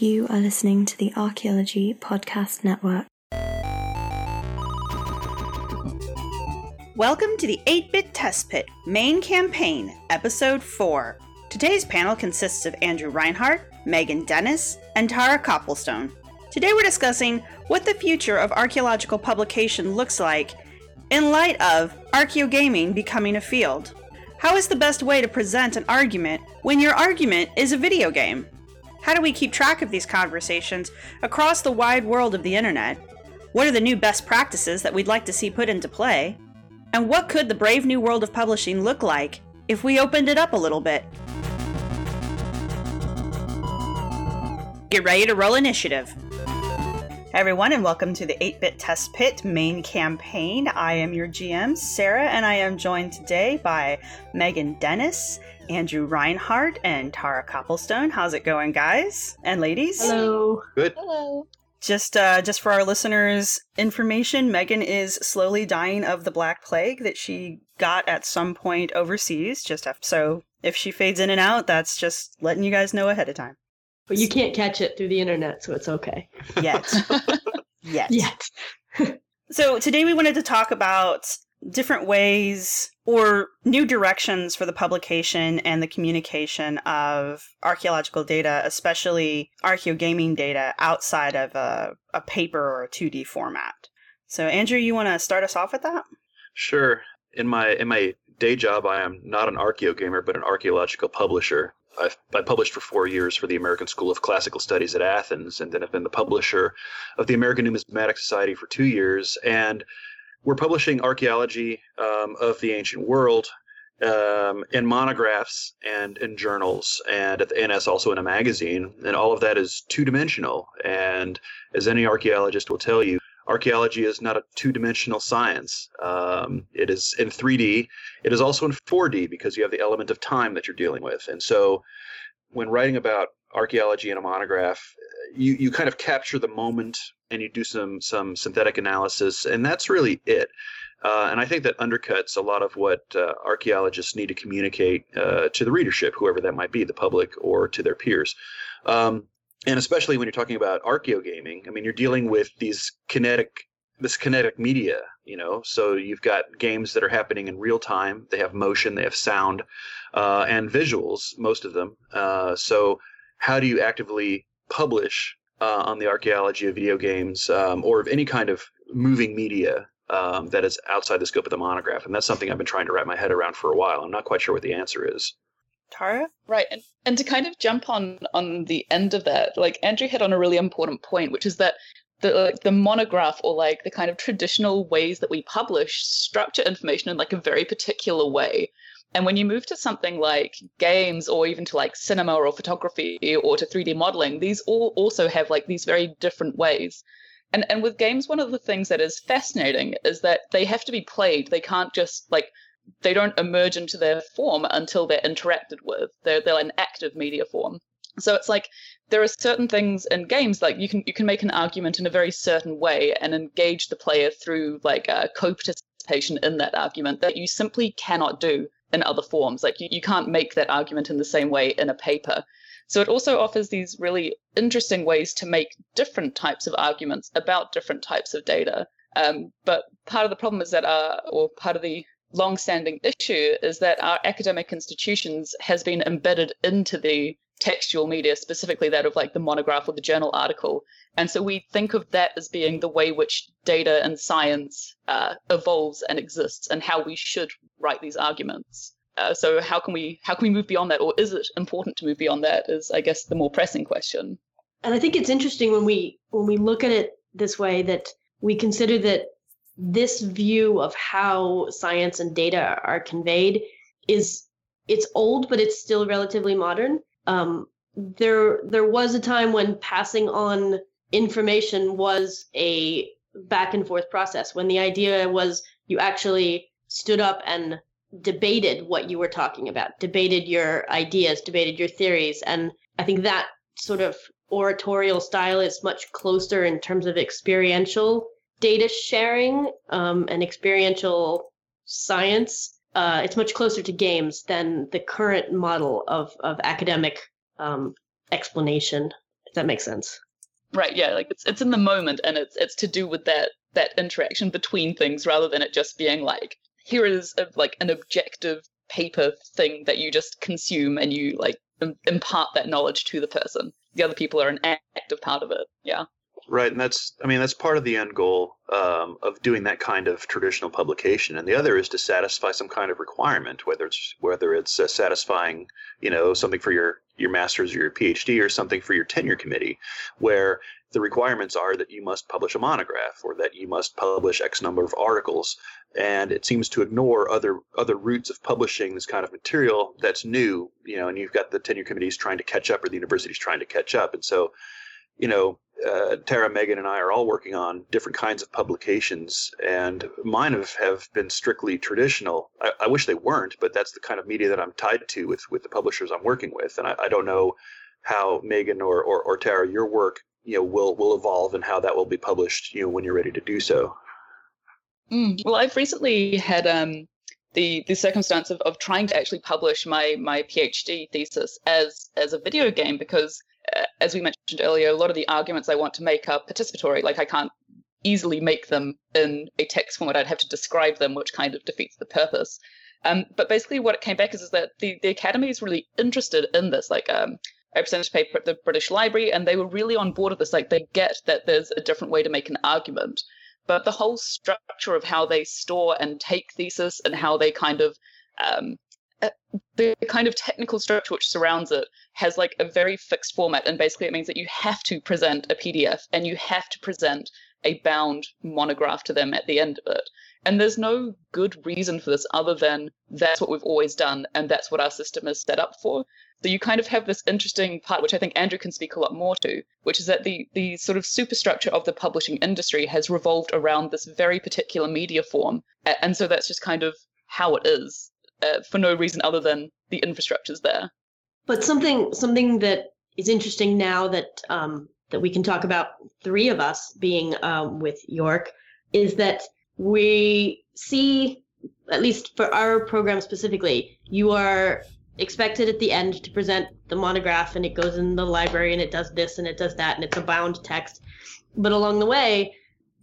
You are listening to the Archaeology Podcast Network. Welcome to the 8 Bit Test Pit Main Campaign, Episode 4. Today's panel consists of Andrew Reinhardt, Megan Dennis, and Tara Copplestone. Today we're discussing what the future of archaeological publication looks like in light of archaeogaming becoming a field. How is the best way to present an argument when your argument is a video game? How do we keep track of these conversations across the wide world of the internet? What are the new best practices that we'd like to see put into play? And what could the brave new world of publishing look like if we opened it up a little bit? Get ready to roll initiative. Hey everyone, and welcome to the 8 Bit Test Pit main campaign. I am your GM, Sarah, and I am joined today by Megan Dennis, Andrew Reinhardt, and Tara Copplestone. How's it going, guys and ladies? Hello. Good. Hello. Just, uh, just for our listeners' information, Megan is slowly dying of the Black Plague that she got at some point overseas. Just have, so if she fades in and out, that's just letting you guys know ahead of time. But you can't catch it through the internet, so it's okay. Yet, yet. Yet. So today we wanted to talk about different ways or new directions for the publication and the communication of archaeological data, especially archaeogaming data outside of a, a paper or a 2D format. So Andrew, you want to start us off with that? Sure. In my in my day job, I am not an archaeo gamer, but an archaeological publisher. I've, I published for four years for the American School of Classical Studies at Athens, and then I've been the publisher of the American Numismatic Society for two years. And we're publishing archaeology um, of the ancient world um, in monographs and in journals, and at the ANS also in a magazine. And all of that is two dimensional. And as any archaeologist will tell you, archaeology is not a two-dimensional science. Um, it is in 3D. It is also in 4D because you have the element of time that you're dealing with. And so, when writing about archaeology in a monograph, you you kind of capture the moment and you do some some synthetic analysis, and that's really it. Uh, and I think that undercuts a lot of what uh, archaeologists need to communicate uh, to the readership, whoever that might be, the public or to their peers. Um, and especially when you're talking about archaeogaming, I mean, you're dealing with these kinetic, this kinetic media, you know. So you've got games that are happening in real time. They have motion, they have sound, uh, and visuals, most of them. Uh, so how do you actively publish uh, on the archaeology of video games um, or of any kind of moving media um, that is outside the scope of the monograph? And that's something I've been trying to wrap my head around for a while. I'm not quite sure what the answer is. Tara? Right, and, and to kind of jump on on the end of that, like Andrew hit on a really important point, which is that the like the monograph or like the kind of traditional ways that we publish structure information in like a very particular way. And when you move to something like games or even to like cinema or photography or to 3D modeling, these all also have like these very different ways. And and with games, one of the things that is fascinating is that they have to be played. They can't just like they don't emerge into their form until they're interacted with. They're they're an active media form. So it's like there are certain things in games like you can you can make an argument in a very certain way and engage the player through like uh, co-participation in that argument that you simply cannot do in other forms. Like you, you can't make that argument in the same way in a paper. So it also offers these really interesting ways to make different types of arguments about different types of data. Um, but part of the problem is that, our, or part of the long-standing issue is that our academic institutions has been embedded into the textual media, specifically that of like the monograph or the journal article. And so we think of that as being the way which data and science uh, evolves and exists, and how we should write these arguments. Uh, so how can we how can we move beyond that, or is it important to move beyond that? Is I guess the more pressing question. And I think it's interesting when we when we look at it this way that we consider that this view of how science and data are conveyed is it's old, but it's still relatively modern. Um, there there was a time when passing on information was a back and forth process. When the idea was you actually stood up and debated what you were talking about debated your ideas debated your theories. And i think that sort of oratorial style is much closer in terms of experiential data sharing um, and experiential science uh, it's much closer to games than the current model of, of academic um, explanation If that makes sense. Right. Yeah. Like it's it's in the moment, and it's it's to do with that that interaction between things rather than it just being like here is a, like an objective paper thing that you just consume and you like impart that knowledge to the person. The other people are an active part of it. Yeah. Right, and that's I mean that's part of the end goal um, of doing that kind of traditional publication, and the other is to satisfy some kind of requirement, whether it's whether it's uh, satisfying you know something for your your master's or your PhD or something for your tenure committee, where the requirements are that you must publish a monograph or that you must publish X number of articles, and it seems to ignore other other routes of publishing this kind of material that's new, you know, and you've got the tenure committees trying to catch up or the universities trying to catch up, and so you know, uh, Tara, Megan, and I are all working on different kinds of publications, and mine have, have been strictly traditional. I, I, wish they weren't, but that's the kind of media that I'm tied to with with the publishers I'm working with, and I, I don't know how Megan or, or, or Tara, your work, you know, will will evolve and how that will be published, you know, when you're ready to do so. Mm, well, I've recently had um, the the circumstance of, of trying to actually publish my my PhD thesis as as a video game because as we mentioned earlier, a lot of the arguments I want to make are participatory. Like I can't easily make them in a text format. I'd have to describe them, which kind of defeats the purpose. Um, but basically, what it came back is, is that the, the Academy is really interested in this. Like, um, I presented a paper at the British Library, and they were really on board with this. Like, they get that there's a different way to make an argument. But the whole structure of how they store and take thesis and how they kind of um, uh, the kind of technical structure which surrounds it has like a very fixed format and basically it means that you have to present a pdf and you have to present a bound monograph to them at the end of it and there's no good reason for this other than that's what we've always done and that's what our system is set up for so you kind of have this interesting part which i think andrew can speak a lot more to which is that the the sort of superstructure of the publishing industry has revolved around this very particular media form and so that's just kind of how it is uh, for no reason other than the infrastructure's there. But something something that is interesting now that um, that we can talk about three of us being um, with York is that we see at least for our program specifically, you are expected at the end to present the monograph and it goes in the library and it does this and it does that and it's a bound text. But along the way,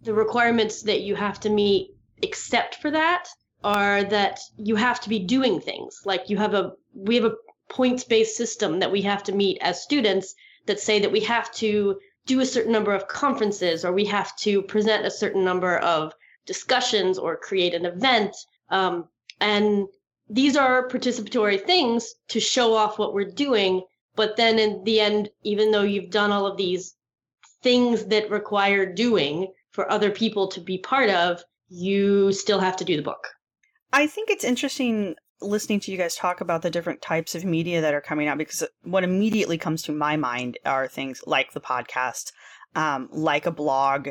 the requirements that you have to meet except for that are that you have to be doing things. Like you have a we have a points based system that we have to meet as students that say that we have to do a certain number of conferences or we have to present a certain number of discussions or create an event. Um, and these are participatory things to show off what we're doing. But then in the end, even though you've done all of these things that require doing for other people to be part of, you still have to do the book. I think it's interesting listening to you guys talk about the different types of media that are coming out because what immediately comes to my mind are things like the podcast, um, like a blog,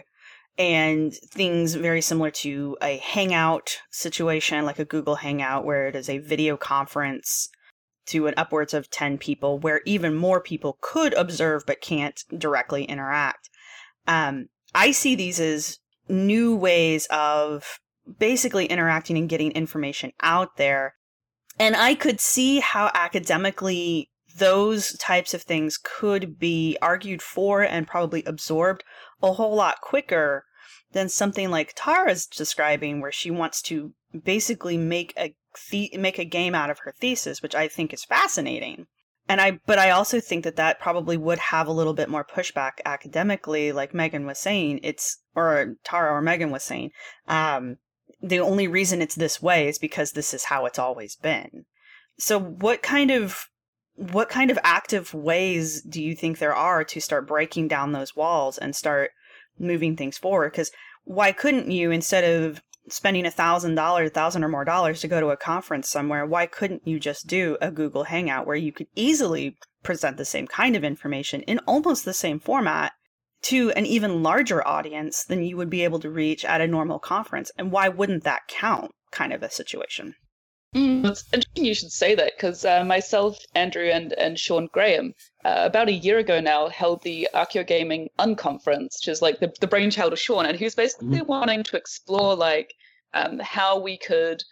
and things very similar to a hangout situation, like a Google Hangout, where it is a video conference to an upwards of 10 people, where even more people could observe but can't directly interact. Um, I see these as new ways of basically interacting and getting information out there. And I could see how academically those types of things could be argued for and probably absorbed a whole lot quicker than something like Tara's describing, where she wants to basically make a the- make a game out of her thesis, which I think is fascinating. And I, but I also think that that probably would have a little bit more pushback academically, like Megan was saying. It's or Tara or Megan was saying. Um, the only reason it's this way is because this is how it's always been. So what kind of what kind of active ways do you think there are to start breaking down those walls and start moving things forward? Because why couldn't you instead of spending a thousand dollars, a thousand or more dollars to go to a conference somewhere, why couldn't you just do a Google Hangout where you could easily present the same kind of information in almost the same format to an even larger audience than you would be able to reach at a normal conference. And why wouldn't that count? Kind of a situation. Mm, it's interesting you should say that because uh, myself, Andrew, and, and Shawn Graham, uh, about a year ago now, held the Archaeogaming Unconference, which is like the, the brainchild of Shawn. And he was basically mm-hmm. wanting to explore like um, how we could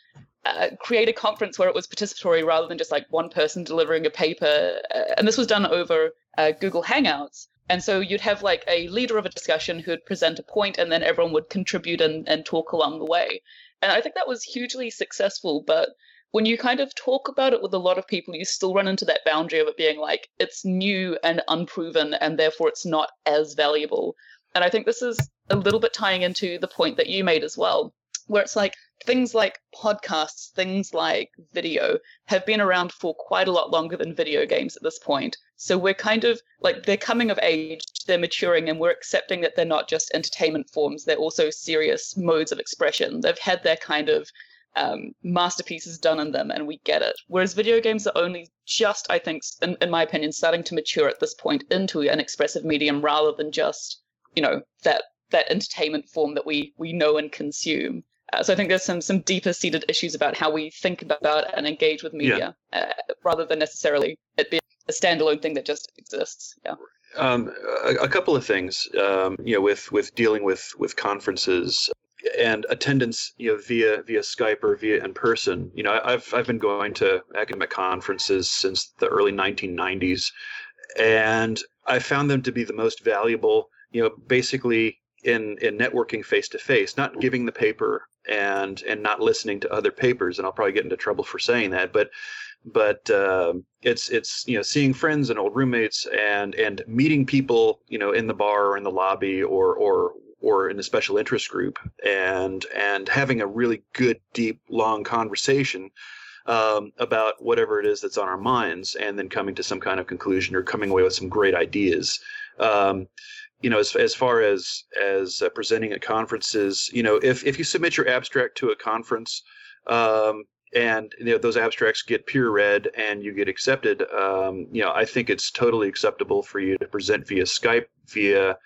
uh, create a conference where it was participatory rather than just like one person delivering a paper. Uh, and this was done over uh, Google Hangouts. And so you'd have like a leader of a discussion who'd present a point and then everyone would contribute and, and talk along the way. And I think that was hugely successful. But when you kind of talk about it with a lot of people, you still run into that boundary of it being like it's new and unproven and therefore it's not as valuable. And I think this is a little bit tying into the point that you made as well, where it's like things like podcasts, things like video have been around for quite a lot longer than video games at this point. So we're kind of like they're coming of age, they're maturing, and we're accepting that they're not just entertainment forms, they're also serious modes of expression. They've had their kind of um, masterpieces done in them, and we get it. Whereas video games are only just, I think, in, in my opinion, starting to mature at this point into an expressive medium rather than just, you know, that that entertainment form that we we know and consume. Uh, so I think there's some some deeper seated issues about how we think about and engage with media, yeah. uh, rather than necessarily it being a standalone thing that just exists. Yeah. Um, a, a, couple of things, um, you know, with with dealing with with conferences and attendance, you know, via via Skype or via in person. You know, I've I've been going to academic conferences since the early 1990s, and I found them to be the most valuable. You know, basically in in networking face to face, not giving the paper and and not listening to other papers. And I'll probably get into trouble for saying that, but but uh, it's it's you know seeing friends and old roommates and and meeting people you know in the bar or in the lobby or or or in a special interest group and and having a really good deep long conversation um, about whatever it is that's on our minds and then coming to some kind of conclusion or coming away with some great ideas um, you know, as, as far as as uh, presenting at conferences, you know, if if you submit your abstract to a conference, um, and you know those abstracts get peer read and you get accepted, um, you know, I think it's totally acceptable for you to present via Skype, via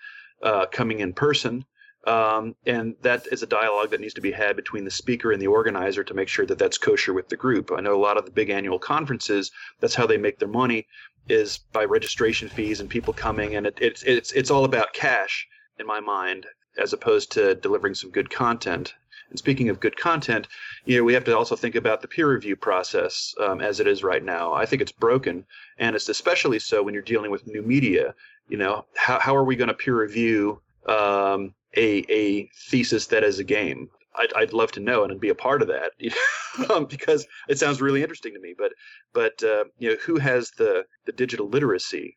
uh, coming in person. Um, and that is a dialogue that needs to be had between the speaker and the organizer to make sure that that's kosher with the group. I know a lot of the big annual conferences, that's how they make their money is by registration fees and people coming, and it, it's it's it's all about cash in my mind, as opposed to delivering some good content. And speaking of good content, you know, we have to also think about the peer review process um, as it is right now. I think it's broken, and it's especially so when you're dealing with new media. You know, how how are we going to peer review um, a a thesis that is a game? I'd, I'd love to know and be a part of that um, because it sounds really interesting to me. But but uh, you know who has the the digital literacy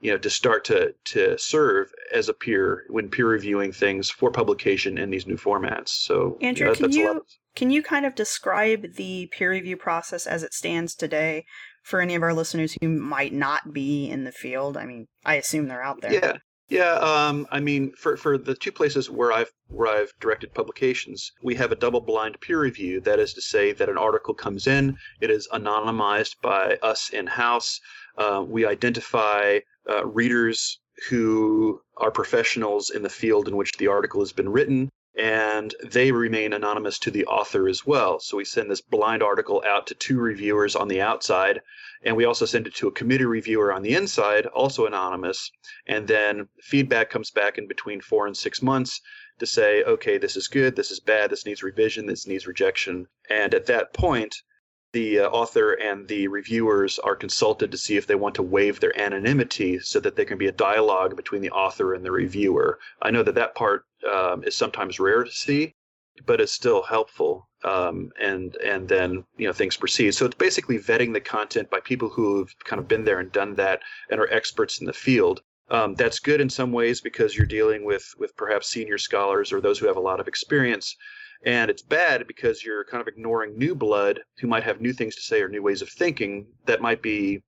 you know to start to to serve as a peer when peer reviewing things for publication in these new formats. So Andrew, you know, can you can you kind of describe the peer review process as it stands today? For any of our listeners who might not be in the field, I mean, I assume they're out there. Yeah, yeah, um, I mean, for, for the two places where I've where I've directed publications, we have a double-blind peer review. That is to say that an article comes in, it is anonymized by us in-house. Uh, we identify uh, readers who are professionals in the field in which the article has been written, and they remain anonymous to the author as well. So we send this blind article out to two reviewers on the outside and we also send it to a committee reviewer on the inside, also anonymous. And then feedback comes back in between four and six months to say, okay, this is good, this is bad, this needs revision, this needs rejection. And at that point, the uh, author and the reviewers are consulted to see if they want to waive their anonymity so that there can be a dialogue between the author and the reviewer. I know that that part um, is sometimes rare to see, but it's still helpful. Um, and and then you know things proceed. So it's basically vetting the content by people who've kind of been there and done that and are experts in the field. Um, that's good in some ways because you're dealing with with perhaps senior scholars or those who have a lot of experience. And it's bad because you're kind of ignoring new blood who might have new things to say or new ways of thinking that might be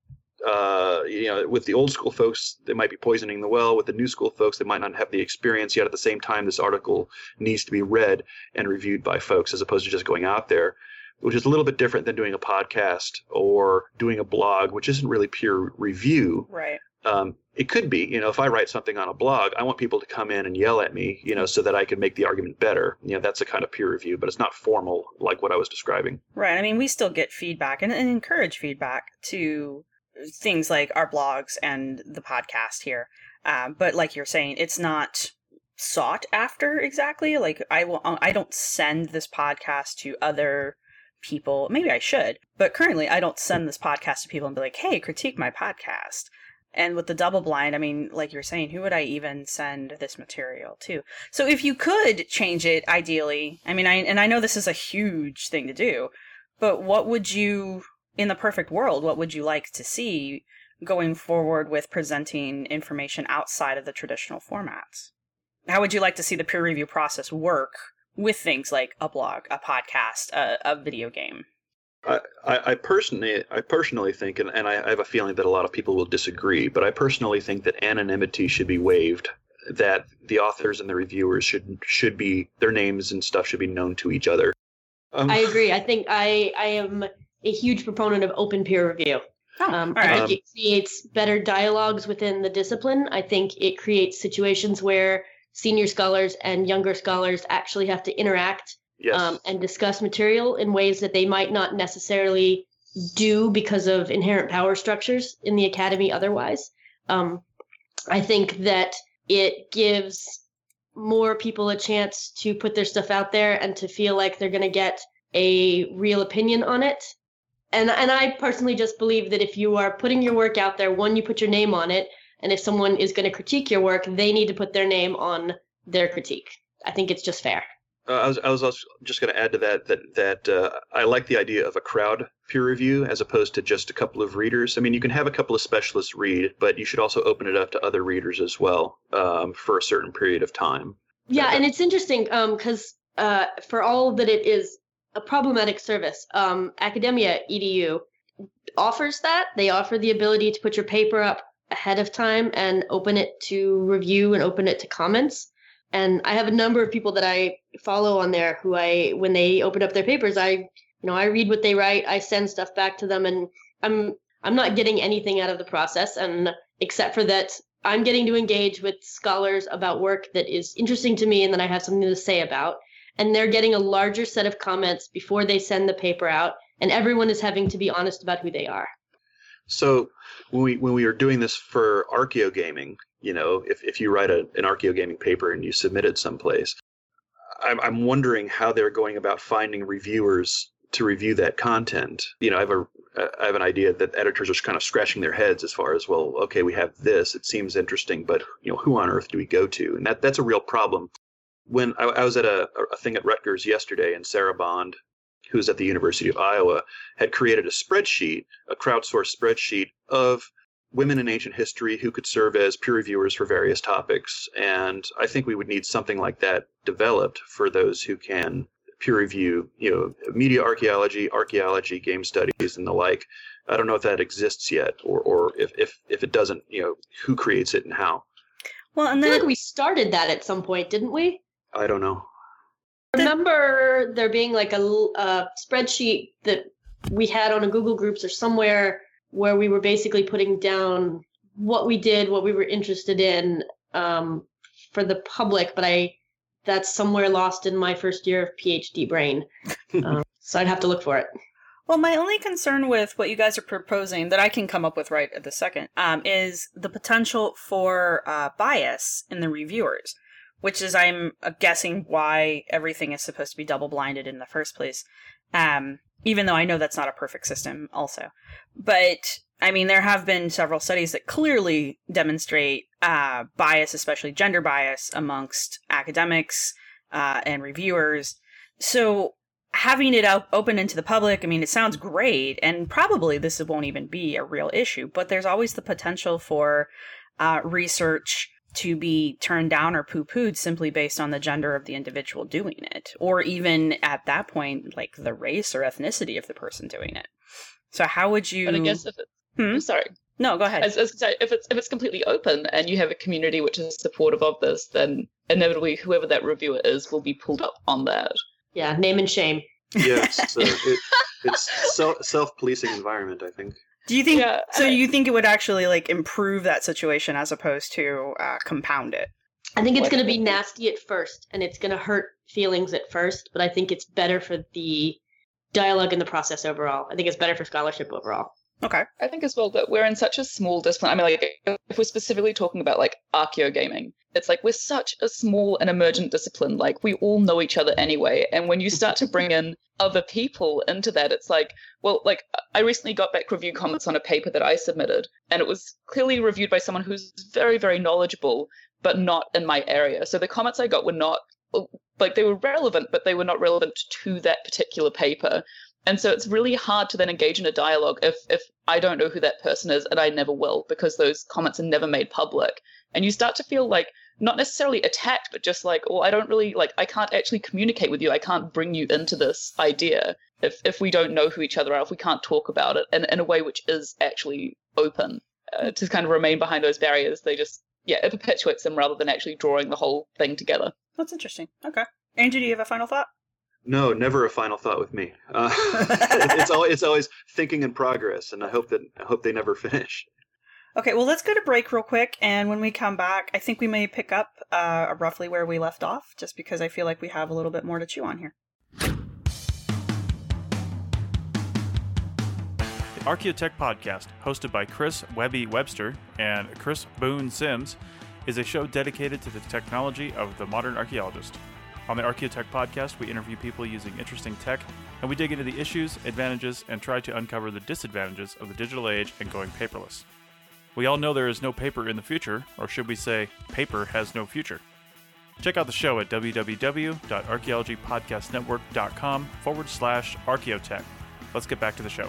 uh, you know, with the old school folks, they might be poisoning the well. With the new school folks, they might not have the experience yet. At the same time, this article needs to be read and reviewed by folks as opposed to just going out there, which is a little bit different than doing a podcast or doing a blog, which isn't really peer review. Right. Um, it could be, you know, if I write something on a blog, I want people to come in and yell at me, you know, so that I can make the argument better. You know, that's a kind of peer review, but it's not formal like what I was describing. Right. I mean, we still get feedback and, and encourage feedback to things like our blogs and the podcast here. Uh, but like you're saying, it's not sought after exactly. Like I will, I don't send this podcast to other people. Maybe I should, but currently I don't send this podcast to people and be like, "Hey, critique my podcast." And with the double blind, I mean, like you're saying, who would I even send this material to? So if you could change it, ideally, I mean, I and I know this is a huge thing to do, but what would you, in the perfect world, what would you like to see going forward with presenting information outside of the traditional formats? How would you like to see the peer review process work with things like a blog, a podcast, a, a video game? I, I, personally, I personally think, and, and I, I have a feeling that a lot of people will disagree, but I personally think that anonymity should be waived. That the authors and the reviewers should should be their names and stuff should be known to each other. Um, I agree. I think I I am a huge proponent of open peer review. Oh, um, I think it creates better dialogues within the discipline. I think it creates situations where senior scholars and younger scholars actually have to interact yes. um, and discuss material in ways that they might not necessarily do because of inherent power structures in the academy otherwise. Um, I think that it gives more people a chance to put their stuff out there and to feel like they're going to get a real opinion on it. And and I personally just believe that if you are putting your work out there, one, you put your name on it, and if someone is going to critique your work, they need to put their name on their critique. I think it's just fair. Uh, I was I was just going to add to that that that uh, I like the idea of a crowd peer review as opposed to just a couple of readers. I mean, you can have a couple of specialists read, but you should also open it up to other readers as well um, for a certain period of time. Yeah, uh, and it's interesting because um, for all that it is a problematic service, um, Academia Edu offers that. They offer the ability to put your paper up ahead of time and open it to review and open it to comments and I have a number of people that I follow on there who I when they open up their papers, I you know I read what they write, I send stuff back to them, and I'm I'm not getting anything out of the process, and except for that I'm getting to engage with scholars about work that is interesting to me and that I have something to say about, and they're getting a larger set of comments before they send the paper out, and everyone is having to be honest about who they are. So when we when we are doing this for archaeogaming, you know, if, if you write a, an archaeogaming paper and you submit it someplace, I'm, wondering how they're going about finding reviewers to review that content. You know, I have a uh, I have an idea that editors are kind of scratching their heads as far as well. Okay, we have this. It seems interesting, but you know, who on earth do we go to? And that that's a real problem. When I, I was at a, a thing at Rutgers yesterday, and Sarah Bond, who's at the University of Iowa, had created a spreadsheet, a crowdsourced spreadsheet of women in ancient history who could serve as peer reviewers for various topics. And I think we would need something like that developed for those who can peer review, you know, media archaeology, archaeology, game studies, and the like. I don't know if that exists yet, or or if if if it doesn't, you know, who creates it and how. Well, and then I feel like we started that at some point, didn't we? I don't know. Remember there being like a, a spreadsheet that we had on a Google Groups or somewhere where we were basically putting down what we did, what we were interested in um, for the public, but I that's somewhere lost in my first year of PhD brain. um, so I'd have to look for it. Well, my only concern with what you guys are proposing that I can come up with right at the second um, is the potential for uh, bias in the reviewers, which is, I'm uh, guessing, why everything is supposed to be double blinded in the first place. Um, even though I know that's not a perfect system, also. But I mean, there have been several studies that clearly demonstrate uh, bias, especially gender bias, amongst academics uh, and reviewers. So having it out open into the public, I mean, it sounds great, and probably this won't even be a real issue. But there's always the potential for uh, research to be turned down or poo pooed simply based on the gender of the individual doing it, or even at that point, like the race or ethnicity of the person doing it. So, how would you? But I guess if it's hmm? sorry, no, go ahead. As, as, if it's if it's completely open and you have a community which is supportive of this, then inevitably whoever that reviewer is will be pulled up on that. Yeah, name and shame. Yes, yeah, it, it's self policing environment. I think. Do you think yeah, so? I, you think it would actually like improve that situation as opposed to uh, compound it? I think it's going to be nasty at first, and it's going to hurt feelings at first. But I think it's better for the dialogue and the process overall. I think it's better for scholarship overall. Okay. I think as well that we're in such a small discipline. I mean, like if we're specifically talking about like archeo gaming, it's like we're such a small and emergent discipline. Like we all know each other anyway, and when you start to bring in other people into that, it's like, well, like I recently got back review comments on a paper that I submitted, and it was clearly reviewed by someone who's very, very knowledgeable, but not in my area. So the comments I got were not like they were relevant, but they were not relevant to that particular paper. And so it's really hard to then engage in a dialogue if if I don't know who that person is and I never will because those comments are never made public. And you start to feel like not necessarily attacked, but just like, oh, I don't really like I can't actually communicate with you. I can't bring you into this idea if if we don't know who each other are, if we can't talk about it in, in a way which is actually open. Uh, to kind of remain behind those barriers, they just yeah, it perpetuates them rather than actually drawing the whole thing together. That's interesting. Okay. Andrew, do you have a final thought? No, never a final thought with me. Uh, it's always it's always thinking in progress, and I hope that I hope they never finish. Okay, well, let's go to break real quick, and when we come back, I think we may pick up uh, roughly where we left off, just because I feel like we have a little bit more to chew on here. The Archaeotech podcast, hosted by Chris Webby Webster and Chris Boone Sims, is a show dedicated to the technology of the modern archaeologist. On the Archaeotech podcast, we interview people using interesting tech, and we dig into the issues, advantages, and try to uncover the disadvantages of the digital age and going paperless. We all know there is no paper in the future, or should we say, paper has no future. Check out the show at www.archaeologypodcastnetwork.com forward slash archaeotech. Let's get back to the show.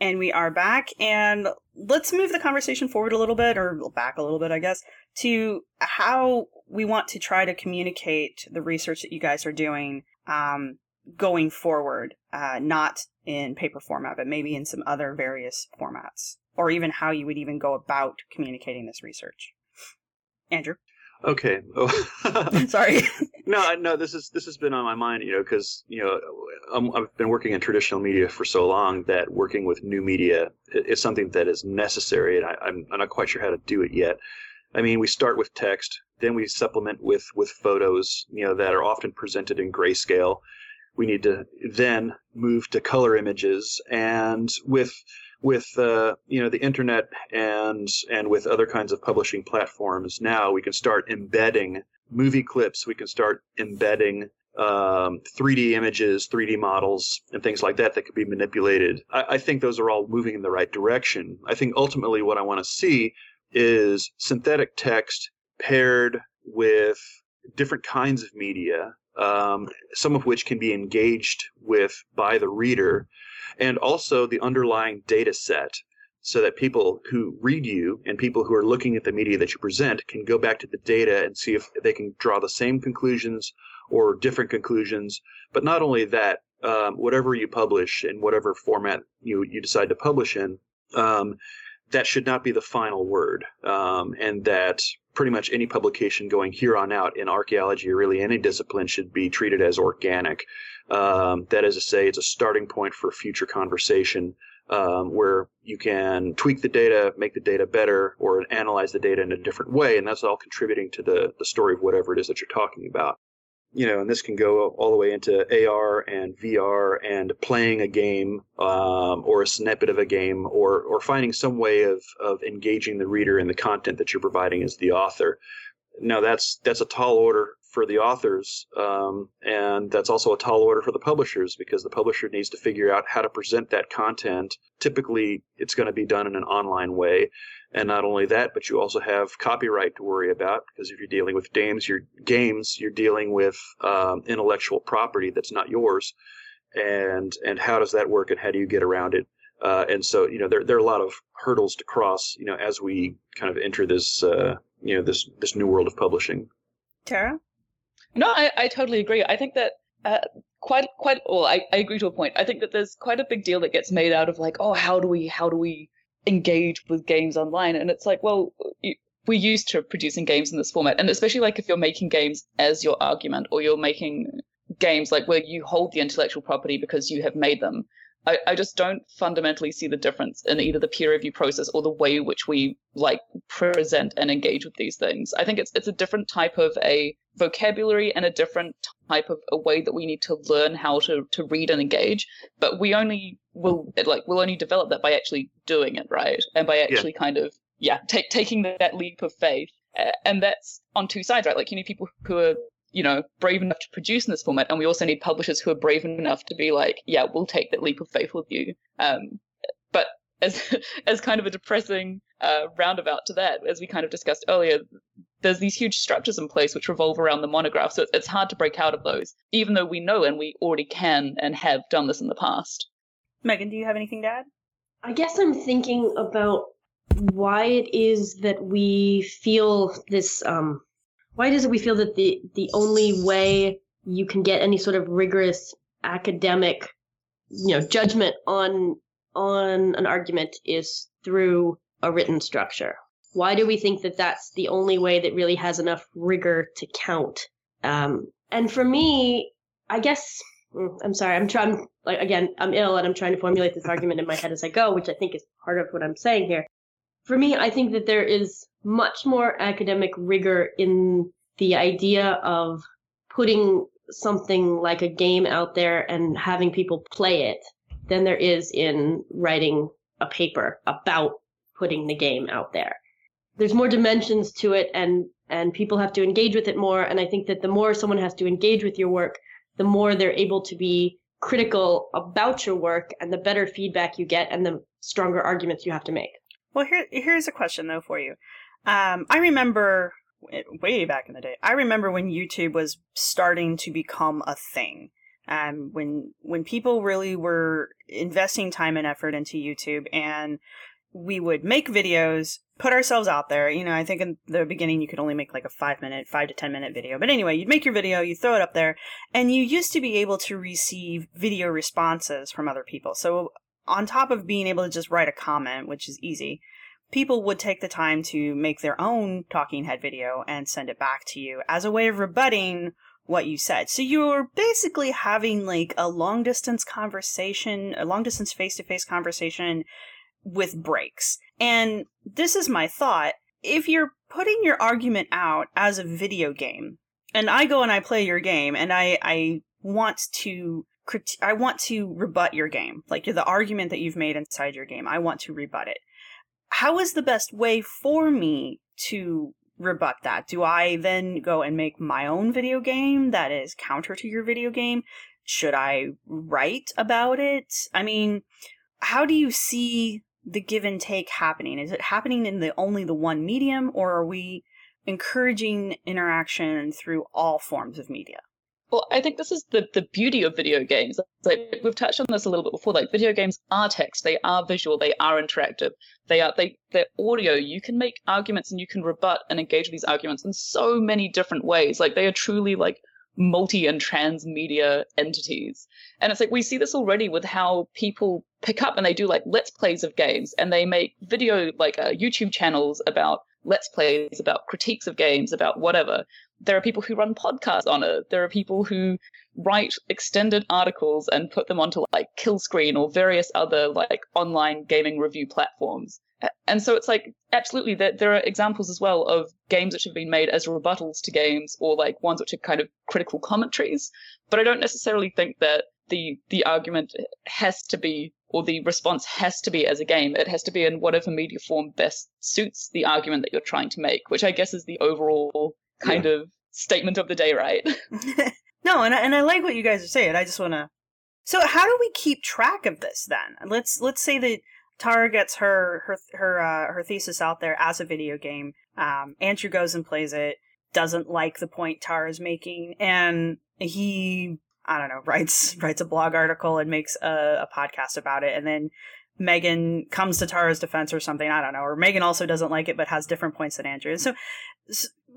And we are back, and let's move the conversation forward a little bit, or back a little bit, I guess, to how we want to try to communicate the research that you guys are doing um, going forward, uh, not in paper format, but maybe in some other various formats, or even how you would even go about communicating this research. Andrew. Okay. Oh. Sorry. no, no. This is this has been on my mind, you know, because you know um, I've been working in traditional media for so long that working with new media is something that is necessary, and I, I'm, I'm not quite sure how to do it yet. I mean, we start with text, then we supplement with with photos, you know, that are often presented in grayscale. We need to then move to color images, and with with uh, you know the internet and and with other kinds of publishing platforms now we can start embedding movie clips. We can start embedding um, 3d images 3d models and things like that that could be manipulated. I, I think those are all moving in the right direction. I think ultimately what i want to see is synthetic text paired with different kinds of media um, some of which can be engaged with by the reader and also the underlying data set so that people who read you and people who are looking at the media that you present can go back to the data and see if they can draw the same conclusions or different conclusions. But not only that, um, whatever you publish in whatever format you, you decide to publish in, um, that should not be the final word. Um, and that pretty much any publication going here on out in archaeology or really any discipline should be treated as organic. Um, that is to say, it's a starting point for future conversation um, where you can tweak the data, make the data better, or analyze the data in a different way, and that's all contributing to the, the story of whatever it is that you're talking about. You know, and this can go all the way into AR and VR and playing a game um, or a snippet of a game or, or finding some way of, of engaging the reader in the content that you're providing as the author. Now, that's that's a tall order for the authors, um, and that's also a tall order for the publishers because the publisher needs to figure out how to present that content. Typically, it's going to be done in an online way, and not only that, but you also have copyright to worry about because if you're dealing with games, you're games, you're dealing with um, intellectual property that's not yours, and and how does that work, and how do you get around it? Uh, and so, you know, there there are a lot of hurdles to cross, you know, as we kind of enter this, uh, you know, this this new world of publishing. Tara. No, I, I totally agree. I think that uh, quite quite well, I, I agree to a point. I think that there's quite a big deal that gets made out of like, oh, how do we how do we engage with games online? And it's like, well, you, we're used to producing games in this format, and especially like if you're making games as your argument, or you're making games like where you hold the intellectual property because you have made them. I, I just don't fundamentally see the difference in either the peer review process or the way which we like present and engage with these things. I think it's it's a different type of a vocabulary and a different type of a way that we need to learn how to to read and engage. But we only will like we'll only develop that by actually doing it right and by actually yeah. kind of yeah take, taking that leap of faith. And that's on two sides, right? Like you need people who are you know, brave enough to produce in this format. And we also need publishers who are brave enough to be like, yeah, we'll take that leap of faith with you. Um, but as, as kind of a depressing uh, roundabout to that, as we kind of discussed earlier, there's these huge structures in place which revolve around the monograph. So it's hard to break out of those, even though we know and we already can and have done this in the past. Megan, do you have anything to add? I guess I'm thinking about why it is that we feel this um, why does it we feel that the the only way you can get any sort of rigorous academic you know judgment on on an argument is through a written structure? Why do we think that that's the only way that really has enough rigor to count? Um, and for me i guess mm, i'm sorry i'm trying like again i'm ill and i'm trying to formulate this argument in my head as i go which i think is part of what i'm saying here. For me i think that there is much more academic rigor in the idea of putting something like a game out there and having people play it than there is in writing a paper about putting the game out there. There's more dimensions to it and and people have to engage with it more and I think that the more someone has to engage with your work, the more they're able to be critical about your work and the better feedback you get and the stronger arguments you have to make. Well, here here's a question though for you. Um, I remember way back in the day. I remember when YouTube was starting to become a thing. Um, when when people really were investing time and effort into YouTube, and we would make videos, put ourselves out there. You know, I think in the beginning you could only make like a five minute, five to ten minute video. But anyway, you'd make your video, you throw it up there, and you used to be able to receive video responses from other people. So on top of being able to just write a comment, which is easy, people would take the time to make their own talking head video and send it back to you as a way of rebutting what you said. So you're basically having like a long distance conversation, a long distance face to face conversation with breaks. And this is my thought. If you're putting your argument out as a video game, and I go and I play your game and I, I want to crit- I want to rebut your game. Like the argument that you've made inside your game, I want to rebut it how is the best way for me to rebut that? Do I then go and make my own video game that is counter to your video game? Should I write about it? I mean, how do you see the give and take happening? Is it happening in the only the one medium or are we encouraging interaction through all forms of media? Well, I think this is the, the beauty of video games. Like we've touched on this a little bit before. Like video games are text, they are visual, they are interactive, they are they they're audio. You can make arguments and you can rebut and engage with these arguments in so many different ways. Like they are truly like multi and transmedia entities. And it's like we see this already with how people pick up and they do like let's plays of games and they make video like uh, YouTube channels about let's plays, about critiques of games, about whatever there are people who run podcasts on it. There are people who write extended articles and put them onto like Killscreen or various other like online gaming review platforms. And so it's like absolutely that there are examples as well of games which have been made as rebuttals to games or like ones which are kind of critical commentaries. But I don't necessarily think that the the argument has to be or the response has to be as a game. It has to be in whatever media form best suits the argument that you're trying to make, which I guess is the overall kind yeah. of statement of the day, right? no, and I, and I like what you guys are saying. I just want to. So how do we keep track of this then? Let's let's say that Tara gets her her her uh, her thesis out there as a video game. Um, Andrew goes and plays it, doesn't like the point Tara's making, and he I don't know writes writes a blog article and makes a, a podcast about it, and then Megan comes to Tara's defense or something. I don't know. Or Megan also doesn't like it, but has different points than Andrew. And so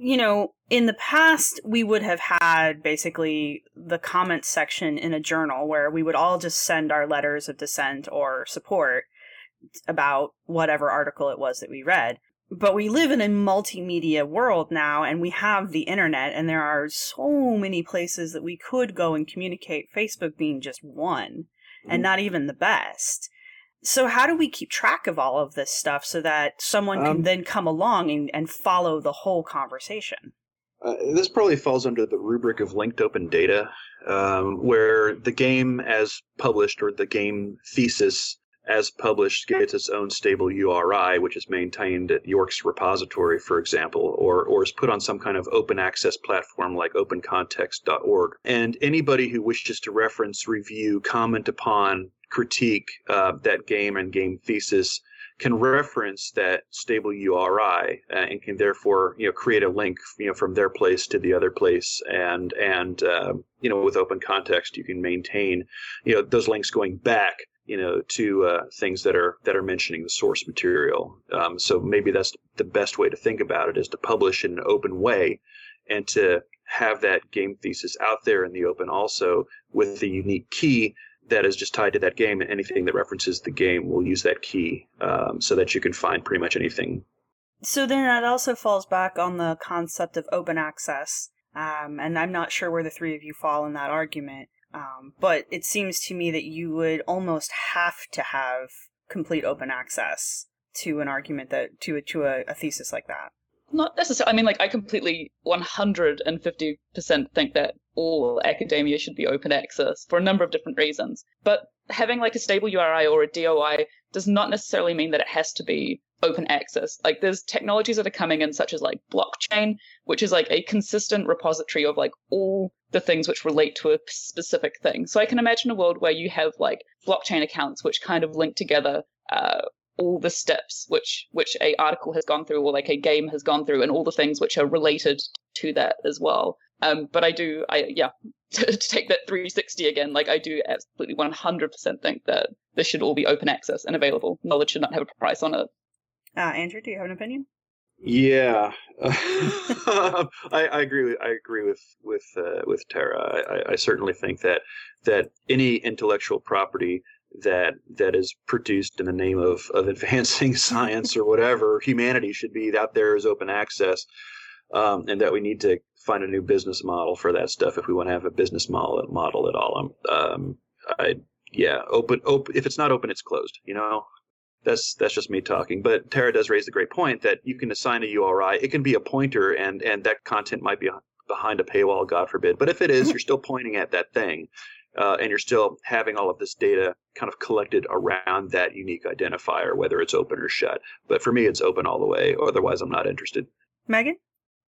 you know, in the past, we would have had basically the comments section in a journal where we would all just send our letters of dissent or support about whatever article it was that we read. But we live in a multimedia world now and we have the internet and there are so many places that we could go and communicate, Facebook being just one. and not even the best. So how do we keep track of all of this stuff so that someone can Um, then come along and, and follow the whole conversation? Uh, this probably falls under the rubric of linked open data, um, where the game as published or the game thesis as published gets its own stable URI, which is maintained at York's repository, for example, or, or is put on some kind of open access platform like opencontext.org. And anybody who wishes to reference, review, comment upon, critique uh, that game and game thesis can reference that stable URI uh, and can therefore you know create a link you know from their place to the other place and and uh, you know with open context you can maintain you know those links going back you know to uh, things that are that are mentioning the source material um, so maybe that's the best way to think about it is to publish in an open way and to have that game thesis out there in the open also with the unique key that is just tied to that game, and anything that references the game will use that key um, so that you can find pretty much anything. So then that also falls back on the concept of open access. Um, and I'm not sure where the three of you fall in that argument. Um, but it seems to me that you would almost have to have complete open access to an argument that to a, to a, a thesis like that. Not necessarily. I mean, like, I completely 150% think that all academia should be open access for a number of different reasons. But having like a stable URI or a DOI does not necessarily mean that it has to be open access. Like, there's technologies that are coming in, such as like blockchain, which is like a consistent repository of like all the things which relate to a specific thing. So I can imagine a world where you have like blockchain accounts which kind of link together uh, all the steps which which a article has gone through or like a game has gone through and all the things which are related to that as well um but i do i yeah to, to take that 360 again like i do absolutely 100% think that this should all be open access and available knowledge should not have a price on it Uh, Andrew, do you have an opinion? Yeah, I, I agree. With, I agree with with uh, with Tara. I, I certainly think that that any intellectual property that that is produced in the name of of advancing science or whatever humanity should be out there as open access, um, and that we need to find a new business model for that stuff if we want to have a business model model at all. Um, um, I yeah, open open. If it's not open, it's closed. You know, that's that's just me talking. But Tara does raise the great point that you can assign a URI. It can be a pointer, and and that content might be behind a paywall, God forbid. But if it is, you're still pointing at that thing, uh, and you're still having all of this data kind of collected around that unique identifier, whether it's open or shut. But for me, it's open all the way. Otherwise, I'm not interested. Megan?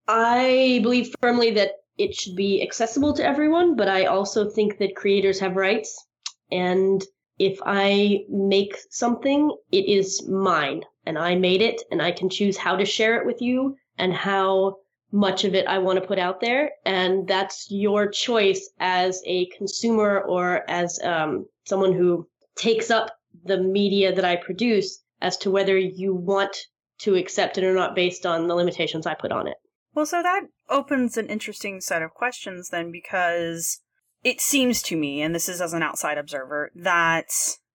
I believe firmly that it should be accessible to everyone, but I also think that creators have rights. And if I make something, it is mine and I made it and I can choose how to share it with you and how much of it I want to put out there. And that's your choice as a consumer or as um, someone who takes up the media that I produce as to whether you want to accept it or not based on the limitations I put on it. Well, so that opens an interesting set of questions then, because it seems to me, and this is as an outside observer, that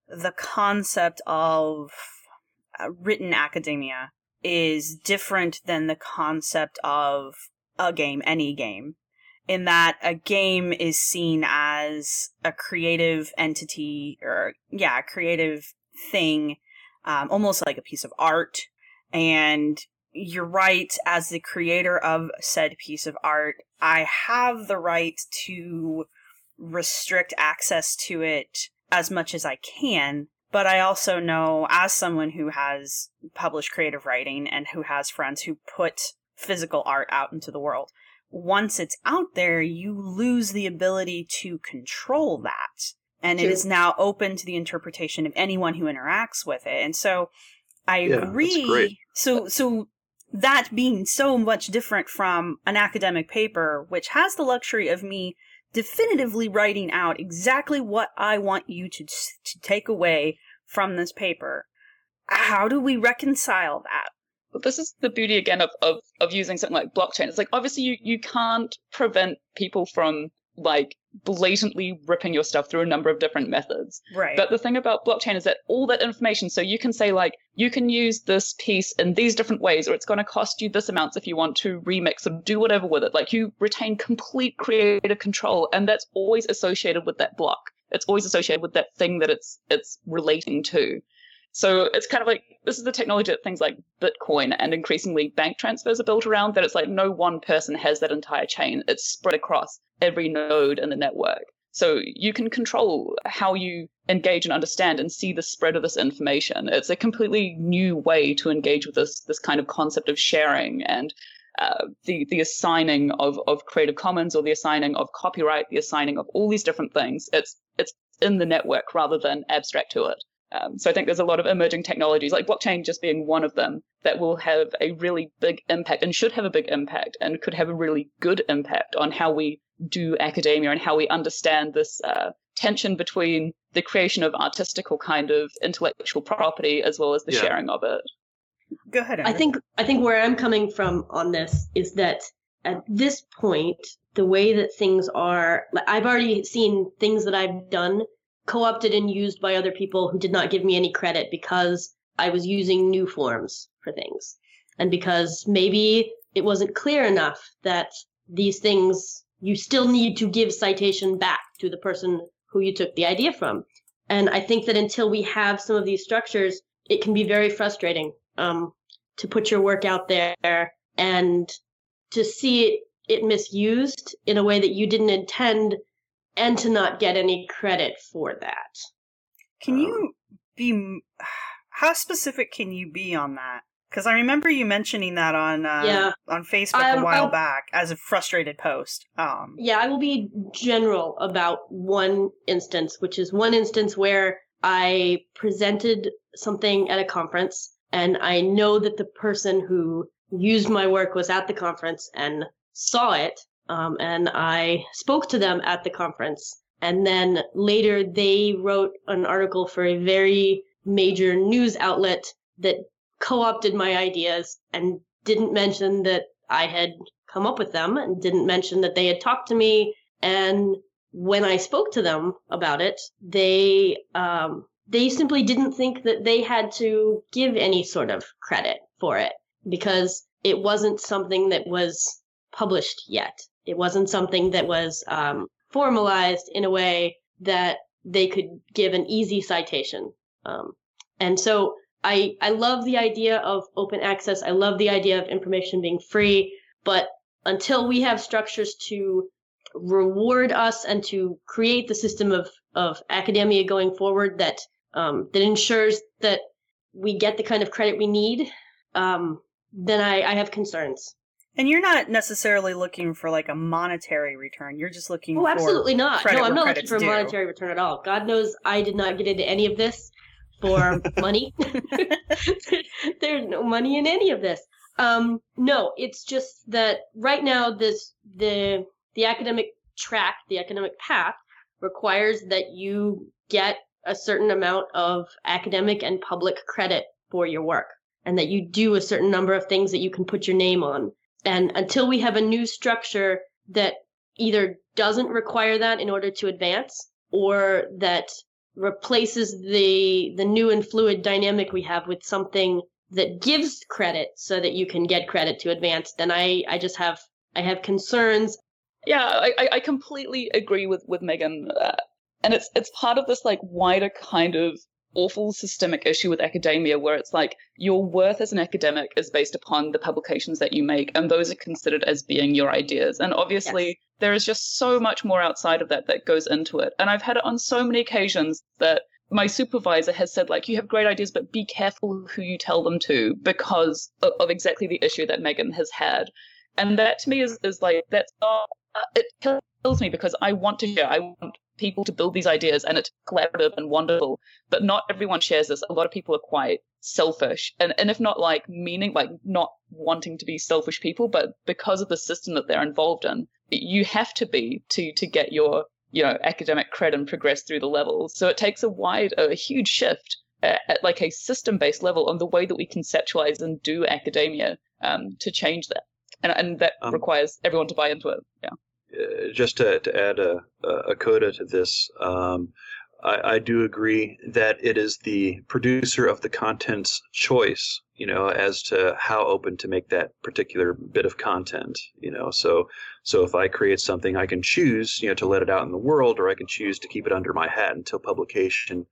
the concept of uh, written academia is different than the concept of a game, any game, in that a game is seen as a creative entity, or, yeah, a creative thing, um, almost like a piece of art. And you're right, as the creator of said piece of art, I have the right to restrict access to it as much as I can. But I also know, as someone who has published creative writing and who has friends who put physical art out into the world, once it's out there, you lose the ability to control that. And it True. is now open to the interpretation of anyone who interacts with it. And so I Yeah, agree. So, so that being so much different from an academic paper, which has the luxury of me definitively writing out exactly what I want you to to take away from this paper. How do we reconcile that? But this is the beauty again of, of, of using something like blockchain. It's like obviously you, you can't prevent people from like blatantly ripping your stuff through a number of different methods. Right. But the thing about blockchain is that all that information, so you can say like, you can use this piece in these different ways, or it's going to cost you this amount if you want to remix or do whatever with it. Like you retain complete creative control, and that's always associated with that block. it's always associated with that thing that it's it's relating to. So it's kind of like this is the technology that things like Bitcoin and increasingly bank transfers are built around. That it's like no one person has that entire chain. It's spread across every node in the network. So you can control how you engage and understand and see the spread of this information. It's a completely new way to engage with this this kind of concept of sharing and uh, the the assigning of of Creative Commons or the assigning of copyright, the assigning of all these different things. It's it's in the network rather than abstract to it. Um, so I think there's a lot of emerging technologies, like blockchain just being one of them, that will have a really big impact and should have a big impact and could have a really good impact on how we do academia and how we understand this uh, tension between the creation of artistical kind of intellectual property as well as the Yeah. sharing of it. Go ahead. I think I think where I'm coming from on this is that at this point, the way that things are, like I've already seen things that I've done co-opted and used by other people who did not give me any credit because I was using new forms for things, and because maybe it wasn't clear enough that these things you still need to give citation back to the person who you took the idea from. And I think that until we have some of these structures, it can be very frustrating um, to put your work out there and to see it, it misused in a way that you didn't intend and to not get any credit for that. Can you be how specific can you be on that? Because I remember you mentioning that on uh, Yeah. on Facebook a Um, while I'll- back as a frustrated post. Um, Yeah, I will be general about one instance, which is one instance where I presented something at a conference and I know that the person who used my work was at the conference and saw it. Um, and I spoke to them at the conference. And then later they wrote an article for a very major news outlet that co opted my ideas and didn't mention that I had come up with them and didn't mention that they had talked to me. And when I spoke to them about it, they um, they simply didn't think that they had to give any sort of credit for it because it wasn't something that was published yet. It wasn't something that was um, formalized in a way that they could give an easy citation. Um, and so I I love the idea of open access. I love the idea of information being free, but until we have structures to reward us and to create the system of of academia going forward that um, that ensures that we get the kind of credit we need, um, then I, I have concerns. And you're not necessarily looking for like a monetary return. You're just looking Oh, for absolutely not. No, I'm not looking for a due. monetary return at all. God knows I did not get into any of this for money. There's no money in any of this. Um, no, it's just that right now this the the academic track, the academic path requires that you get a certain amount of academic and public credit for your work and that you do a certain number of things that you can put your name on. And until we have a new structure that either doesn't require that in order to advance or that replaces the the new and fluid dynamic we have with something that gives credit so that you can get credit to advance then i i just have i have concerns. Yeah, I, I- completely agree with with Megan, uh, and it's it's part of this like wider kind of awful systemic issue with academia, where it's like your worth as an academic is based upon the publications that you make, and those are considered as being your ideas. And obviously, there is just so much more outside of that that goes into it. And I've had it on so many occasions that my supervisor has said like you have great ideas but be careful who you tell them to because of, of exactly the issue that megan has had and that to me is, is like that's not uh, it kills me because I want to hear I want people to build these ideas and it's collaborative and wonderful. But not everyone shares this. A lot of people are quite selfish. And and if not like meaning like not wanting to be selfish people, but because of the system that they're involved in, you have to be to to get your you know academic credit and progress through the levels. So it takes a wide a huge shift at, at like a system based level on the way that we conceptualize and do academia um, to change that. And, and that Um, requires everyone to buy into it. Yeah. Uh, just to, to add a, a coda to this, um, I, I, do agree that it is the producer of the content's choice, you know, as to how open to make that particular bit of content, you know. So, so if I create something, I can choose, you know, to let it out in the world, or I can choose to keep it under my hat until publication.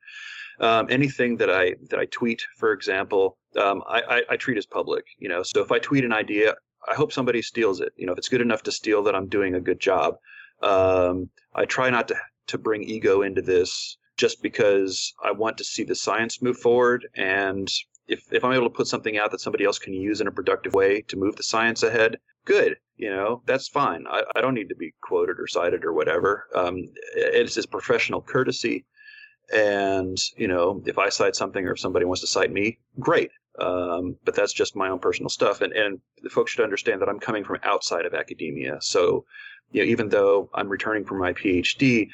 Um, anything that I that I tweet, for example, um, I, I, I treat as public, you know. So if I tweet an idea, I hope somebody steals it. You know, if it's good enough to steal, that I'm doing a good job. Um, I try not to to bring ego into this just because I want to see the science move forward. And if, if I'm able to put something out that somebody else can use in a productive way to move the science ahead, good. You know, that's fine. I, I don't need to be quoted or cited or whatever. Um, it's just professional courtesy. And, you know, if I cite something or if somebody wants to cite me, great. Um, but that's just my own personal stuff. And, and folks should understand that I'm coming from outside of academia. So, you know, even though I'm returning from my PhD,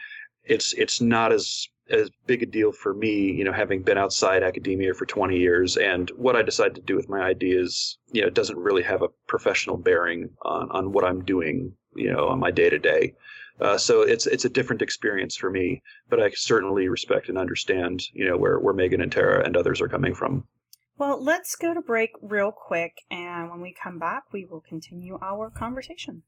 it's it's not as as big a deal for me, you know, having been outside academia for 20 years and what I decide to do with my ideas, you know, doesn't really have a professional bearing on, on what I'm doing, you know, on my day to day. So it's it's a different experience for me, but I certainly respect and understand, you know, where, where Megan and Tara and others are coming from. Well, let's go to break real quick, and when we come back, we will continue our conversation.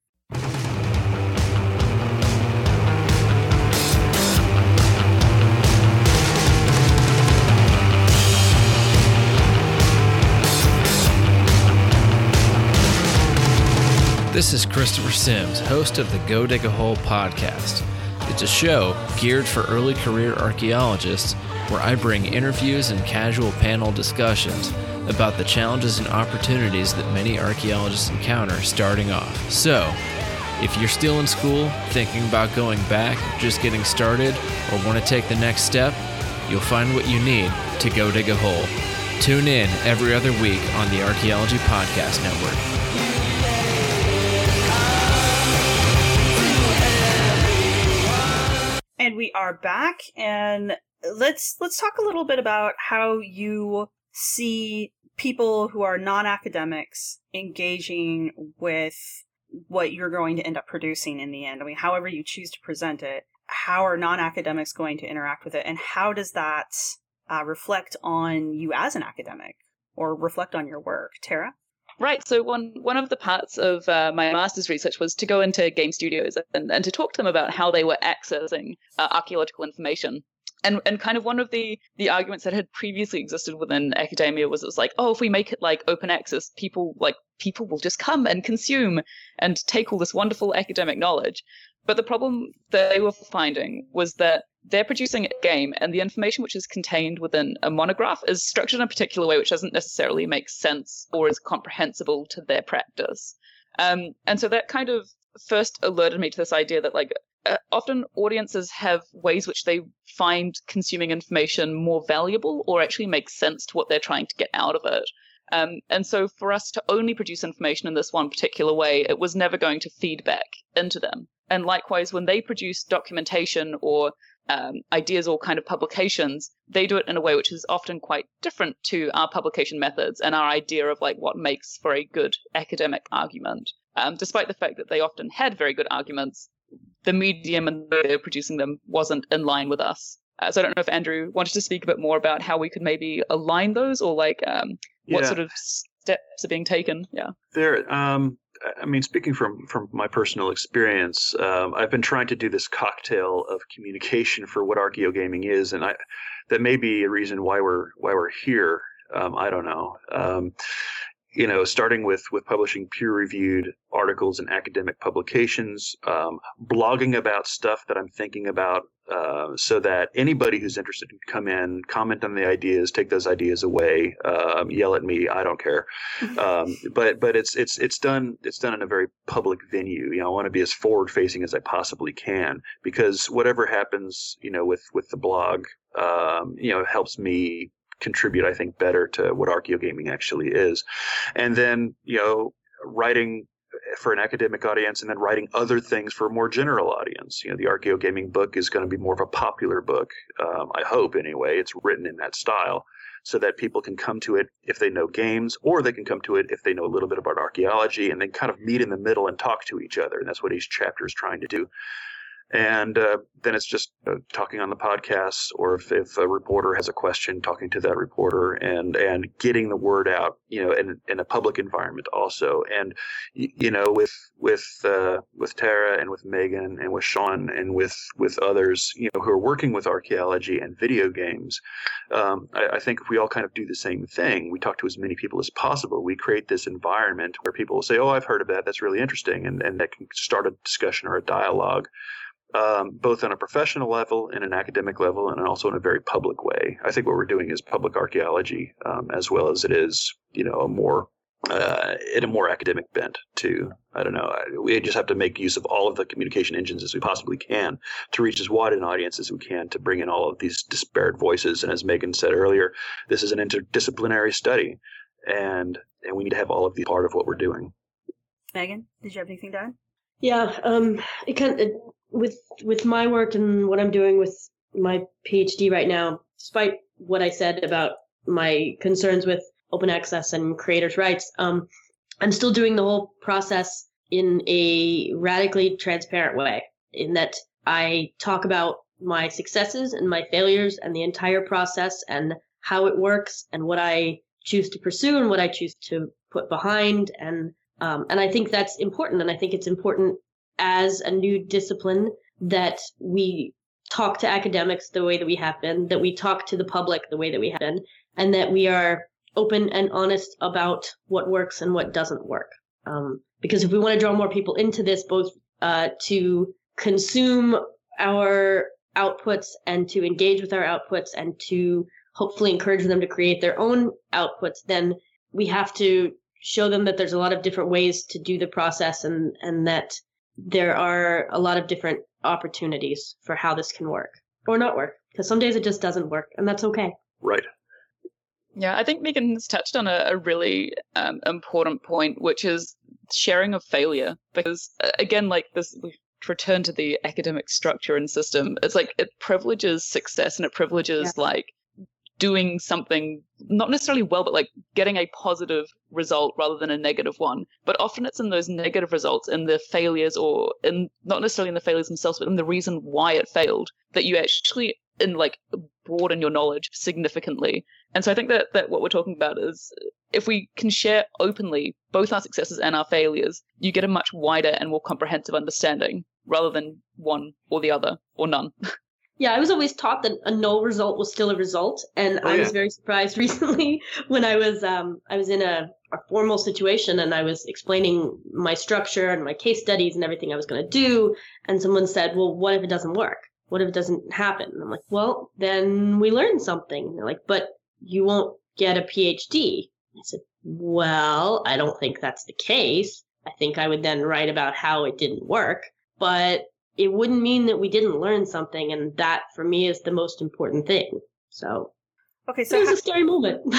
This is Christopher Sims, host of the Go Dig a Hole podcast. It's a show geared for early career archaeologists where I bring interviews and casual panel discussions about the challenges and opportunities that many archaeologists encounter starting off. So, if you're still in school, thinking about going back, just getting started, or want to take the next step, you'll find what you need to go dig a hole. Tune in every other week on the Archaeology Podcast Network. And we are back and let's let's talk a little bit about how you see people who are non-academics engaging with what you're going to end up producing in the end. I mean, however you choose to present it, how are non-academics going to interact with it and how does that uh, reflect on you as an academic or reflect on your work? Tara? Right. So one one of the parts of uh, my master's research was to go into game studios and, and to talk to them about how they were accessing uh, archaeological information. And and kind of one of the the arguments that had previously existed within academia was it was like, oh, if we make it like open access, people like people will just come and consume and take all this wonderful academic knowledge. But the problem that they were finding was that they're producing a game and the information which is contained within a monograph is structured in a particular way which doesn't necessarily make sense or is comprehensible to their practice. Um, and so that kind of first alerted me to this idea that like uh, often audiences have ways which they find consuming information more valuable or actually makes sense to what they're trying to get out of it. Um, and so for us to only produce information in this one particular way, it was never going to feed back into them. And likewise, when they produce documentation or um, ideas or kind of publications, they do it in a way which is often quite different to our publication methods and our idea of like what makes for a good academic argument. Um, despite the fact that they often had very good arguments, the medium and the way they were producing them wasn't in line with us. Uh, so I don't know if Andrew wanted to speak a bit more about how we could maybe align those or like um, what yeah. sort of steps are being taken. Yeah. There, um, I mean, speaking from from my personal experience, um, I've been trying to do this cocktail of communication for what archaeogaming is, and I that may be a reason why we're why we're here. Um, I don't know. Um, you know, starting with with publishing peer-reviewed articles and academic publications, um, blogging about stuff that I'm thinking about, uh, so that anybody who's interested can come in, comment on the ideas, take those ideas away, um, yell at me. I don't care. Um, but but it's it's it's done it's done in a very public venue. You know, I want to be as forward-facing as I possibly can because whatever happens, you know, with with the blog, um, you know, helps me contribute, I think, better to what archaeogaming actually is. And then, you know, writing for an academic audience and then writing other things for a more general audience. You know, the archaeogaming book is going to be more of a popular book. Um, I hope anyway. It's written in that style so that people can come to it if they know games or they can come to it if they know a little bit about archaeology and then kind of meet in the middle and talk to each other. And that's what each chapter is trying to do. And uh, then it's just uh, talking on the podcast, or if, if a reporter has a question, talking to that reporter, and and getting the word out, you know, in, in a public environment also. And you know, with with uh, with Tara and with Megan and with Shawn and with with others, you know, who are working with archaeology and video games, um, I, I think if we all kind of do the same thing, we talk to as many people as possible. We create this environment where people will say, "Oh, I've heard of that. That's really interesting," and and that can start a discussion or a dialogue um, both on a professional level and an academic level, and also in a very public way. I think what we're doing is public archaeology, um, as well as it is, you know, a more uh, in a more academic bent to I don't know. We just have to make use of all of the communication engines as we possibly can to reach as wide an audience as we can to bring in all of these disparate voices. And as Megan said earlier, this is an interdisciplinary study, and and we need to have all of the part of what we're doing. Megan, did you have anything to add? Yeah, um, it kind of, with with my work and what I'm doing with my PhD right now, despite what I said about my concerns with open access and creators' rights, um, I'm still doing the whole process in a radically transparent way. In that I talk about my successes and my failures and the entire process and how it works and what I choose to pursue and what I choose to put behind and um, and I think that's important and I think it's important as a new discipline that we talk to academics the way that we have been, that we talk to the public the way that we have been, and that we are open and honest about what works and what doesn't work. Um, because if we want to draw more people into this, both uh, to consume our outputs and to engage with our outputs and to hopefully encourage them to create their own outputs, then we have to show them that there's a lot of different ways to do the process and, and that there are a lot of different opportunities for how this can work or not work because some days it just doesn't work and that's okay. Right. Yeah i think megan's touched on a, a really um, important point which is sharing of failure because uh, again like this we return to the academic structure and system. It's like it privileges success and it privileges yeah. like doing something not necessarily well, but like getting a positive result rather than a negative one. But often it's in those negative results, in the failures, or in not necessarily in the failures themselves, but in the reason why it failed, that you actually in like broaden your knowledge significantly. And so I think that that what we're talking about is if we can share openly both our successes and our failures, you get a much wider and more comprehensive understanding rather than one or the other or none. Yeah, I was always taught that a no result was still a result, and oh, I was very surprised recently when I was um I was in a, a formal situation and I was explaining my structure and my case studies and everything I was going to do, and someone said, "Well, what if it doesn't work? What if it doesn't happen?" And I'm like, "Well, then we learn something." And they're like, "But you won't get a PhD." I said, "Well, I don't think that's the case. I think I would then write about how it didn't work." But it wouldn't mean that we didn't learn something, and that for me is the most important thing. So, okay, so it was a scary moment.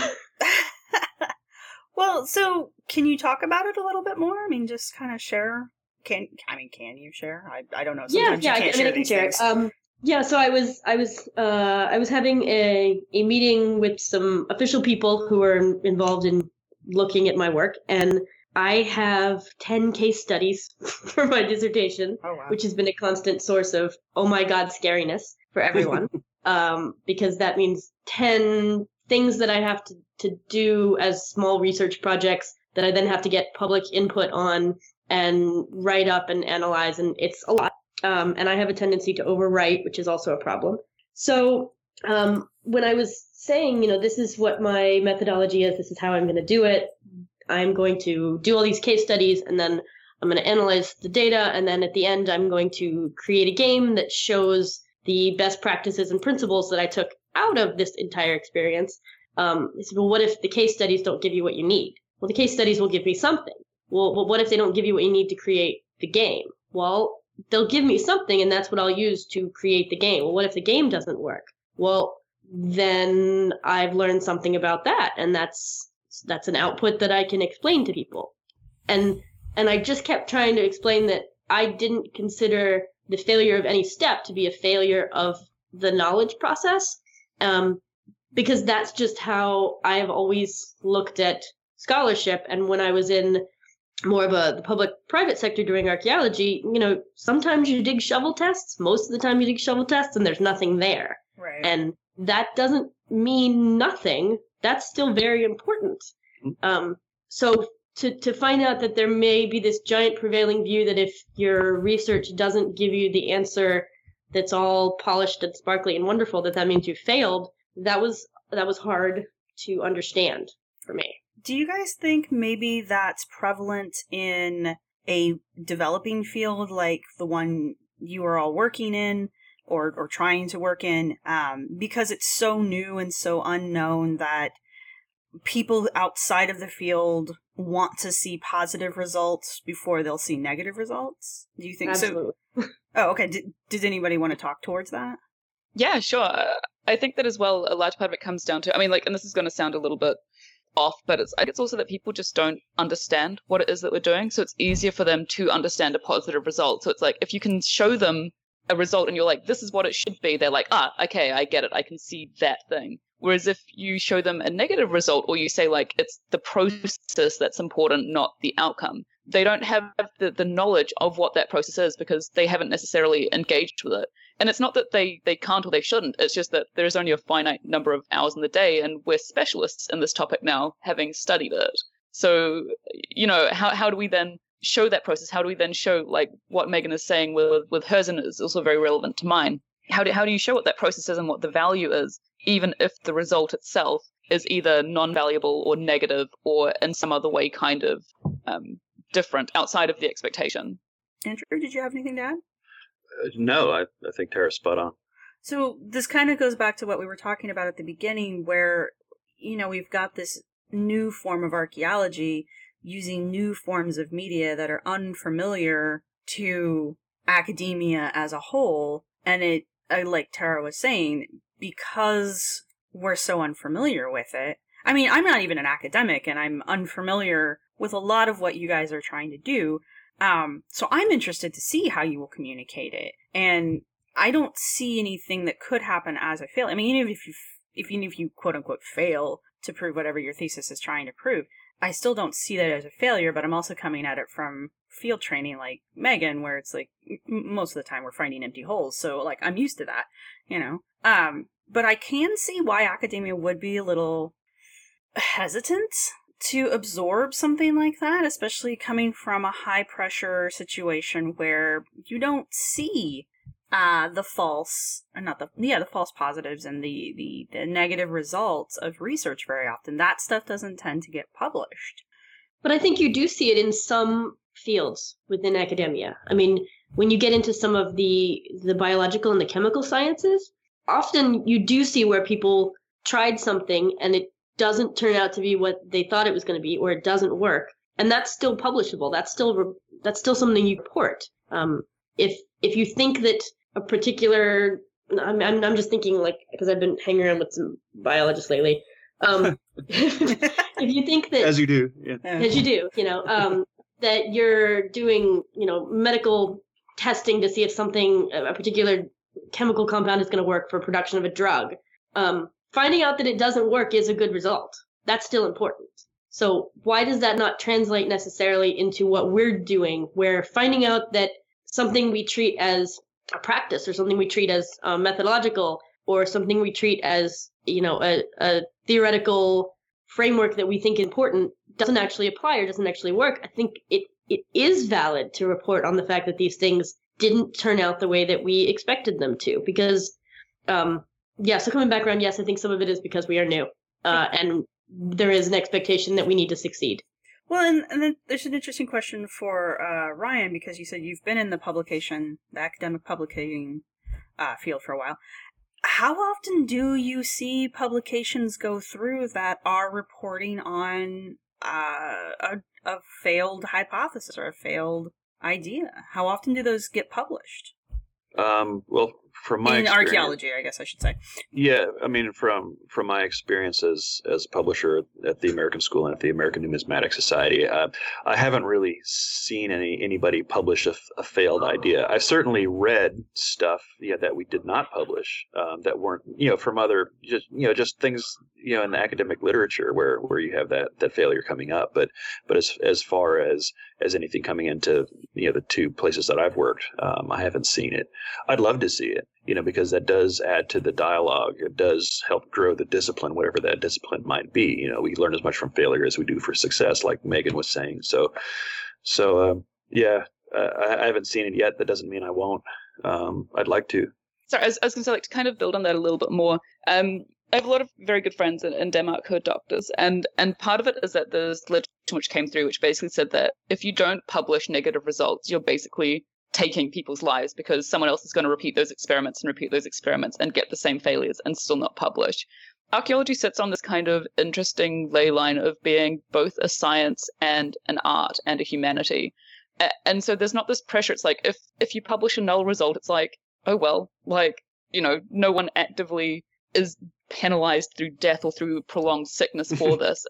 well, so can you talk about it a little bit more? I mean, just kind of share. Can I mean, can you share? I I don't know. Sometimes yeah, yeah, I, mean, I can share. Um, yeah, so I was I was uh, I was having a a meeting with some official people who were involved in looking at my work, and I have 10 case studies for my dissertation, oh, wow. which has been a constant source of, oh my God, scariness for everyone. um, because that means 10 things that I have to, to do as small research projects that I then have to get public input on and write up and analyze. And it's a lot. Um, and I have a tendency to overwrite, which is also a problem. So um, when I was saying, you know, this is what my methodology is, this is how I'm going to do it, I'm going to do all these case studies and then I'm going to analyze the data. And then at the end, I'm going to create a game that shows the best practices and principles that I took out of this entire experience. Um, said, well, what if the case studies don't give you what you need? Well, the case studies will give me something. Well, well, what if they don't give you what you need to create the game? Well, they'll give me something and that's what I'll use to create the game. Well, what if the game doesn't work? Well, then I've learned something about that and that's that's an output that I can explain to people. And and I just kept trying to explain that I didn't consider the failure of any step to be a failure of the knowledge process, um, because that's just how I have always looked at scholarship. And when I was in more of a the public private sector doing archaeology, you know, sometimes you dig shovel tests, most of the time you dig shovel tests and there's nothing there. Right. And that doesn't mean nothing. That's still very important. Um, so to, to find out that there may be this giant prevailing view that if your research doesn't give you the answer that's all polished and sparkly and wonderful, that that means you failed, that was that was hard to understand for me. Do you guys think maybe that's prevalent in a developing field like the one you are all working in or, or trying to work in? Um, because it's so new and so unknown that people outside of the field want to see positive results before they'll see negative results? Do you think Absolutely. so? Oh, okay. Did, did anybody want to talk towards that? Yeah, sure. Uh, I think that as well, a large part of it comes down to, I mean, like, and this is going to sound a little bit off, but it's, I it's also that people just don't understand what it is that we're doing. So it's easier for them to understand a positive result. So it's like, if you can show them a result and you're like, this is what it should be, they're like, ah, okay, I get it. I can see that thing. Whereas if you show them a negative result or you say like, it's the process that's important, not the outcome, they don't have the, the knowledge of what that process is because they haven't necessarily engaged with it. And it's not that they, they can't or they shouldn't. It's just that there's only a finite number of hours in the day, and we're specialists in this topic now, having studied it. So, you know, how, how do we then show that process? How do we then show, like, what Megan is saying with, with hers and is also very relevant to mine? How do, how do you show what that process is and what the value is, even if the result itself is either non valuable or negative or in some other way kind of um, different outside of the expectation? Andrew, did you have anything to add? Uh, no, I, I think Tara's spot on. So this kind of goes back to what we were talking about at the beginning, where, you know, we've got this new form of archaeology using new forms of media that are unfamiliar to academia as a whole. And it, like Tara was saying, because we're so unfamiliar with it. I mean, I'm not even an academic and I'm unfamiliar with a lot of what you guys are trying to do. Um, so I'm interested to see how you will communicate it. And I don't see anything that could happen as a fail. I mean, even if you, if even if you quote unquote fail to prove whatever your thesis is trying to prove, I still don't see that as a failure. But I'm also coming at it from field training, like Megan, where it's like most of the time we're finding empty holes. So like I'm used to that, you know. Um, but I can see why academia would be a little hesitant to absorb something like that, especially coming from a high pressure situation where you don't see uh, the false, not the, yeah, the false positives and the, the, the negative results of research very often. That stuff doesn't tend to get published. But I think you do see it in some fields within academia. I mean, when you get into some of the the biological and the chemical sciences, often you do see where people tried something and it doesn't turn out to be what they thought it was going to be or it doesn't work and that's still publishable that's still that's still something you report um, if if you think that a particular i'm, I'm, I'm just thinking like because i've been hanging around with some biologists lately um, if you think that As you do. Yeah. as you do, you know, um, that you're doing, you know, medical testing to see if something, a particular chemical compound is going to work for production of a drug. Um, finding out that it doesn't work is a good result. That's still important. So why does that not translate necessarily into what we're doing, where finding out that something we treat as a practice or something we treat as uh, methodological or something we treat as, you know, a, a theoretical framework that we think important doesn't actually apply or doesn't actually work, I think it it is valid to report on the fact that these things didn't turn out the way that we expected them to. Because, um, yeah, so coming back around, yes, I think some of it is because we are new, uh, and there is an expectation that we need to succeed. Well, and, and then there's an interesting question for uh, Ryan because you said you've been in the publication, the academic publicating uh, field for a while. How often do you see publications go through that are reporting on uh, a, a failed hypothesis or a failed idea? How often do those get published? Um, well, from my in archaeology, I guess I should say. Yeah, I mean, from from my experience as as a publisher at the American School and at the American Numismatic Society, uh, I haven't really seen any anybody publish a failed idea. I've certainly read stuff yeah, that we did not publish um, that weren't you know from other just you know just things you know in the academic literature where where you have that that failure coming up. But but as as far as as anything coming into you know the two places that I've worked, um, I haven't seen it. I'd love to see it you know, because that does add to the dialogue. It does help grow the discipline, whatever that discipline might be. You know, we learn as much from failure as we do for success, like Megan was saying. So, so um, yeah, uh, I, haven't seen it yet. That doesn't mean I won't. Um, I'd like to. Sorry, I was, I was going to like, to kind of build on that a little bit more. Um, I have a lot of very good friends in, in Denmark who are doctors, and and part of it is that there's literature which came through which basically said that if you don't publish negative results, you're basically taking people's lives because someone else is going to repeat those experiments and repeat those experiments and get the same failures and still not publish. Archaeology sits on this kind of interesting ley line of being both a science and an art and a humanity. And so there's not this pressure. It's like if if you publish a null result, it's like, oh well, like, you know, no one actively is penalized through death or through prolonged sickness for this.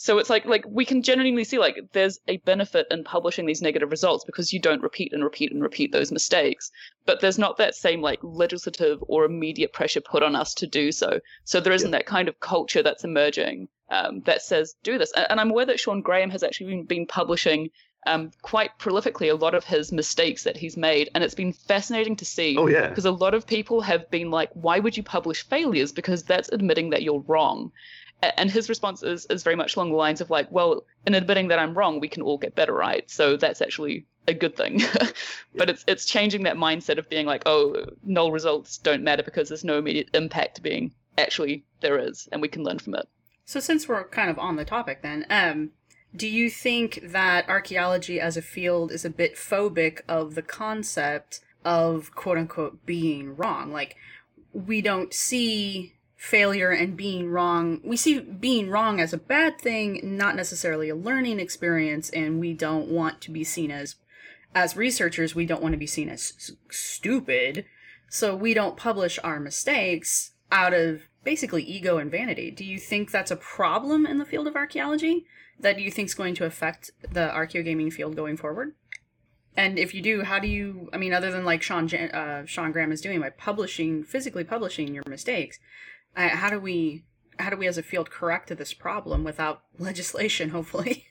So it's like like we can genuinely see like there's a benefit in publishing these negative results because you don't repeat and repeat and repeat those mistakes. But there's not that same like legislative or immediate pressure put on us to do so. So there isn't that kind of culture that's emerging um, that says do this. And, and I'm aware that Shawn Graham has actually been, been publishing um, quite prolifically a lot of his mistakes that he's made, and it's been fascinating to see Oh yeah, because a lot of people have been like, why would you publish failures? Because that's admitting that you're wrong. A- And his response is, is very much along the lines of like, well, in admitting that I'm wrong, we can all get better, right? So that's actually a good thing. but it's it's changing that mindset of being like, oh, null results don't matter because there's no immediate impact being actually there is, and we can learn from it. So since we're kind of on the topic then, um, do you think that archaeology as a field is a bit phobic of the concept of quote unquote being wrong? Like we don't see failure and being wrong. We see being wrong as a bad thing, not necessarily a learning experience, and we don't want to be seen as as researchers, we don't want to be seen as s- stupid. So we don't publish our mistakes out of basically ego and vanity. Do you think that's a problem in the field of archaeology that you think is going to affect the archaeogaming field going forward? And if you do, how do you? I mean, other than like Shawn uh, Shawn Graham is doing by publishing, physically publishing your mistakes, how do we? How do we as a field correct this problem without legislation? Hopefully.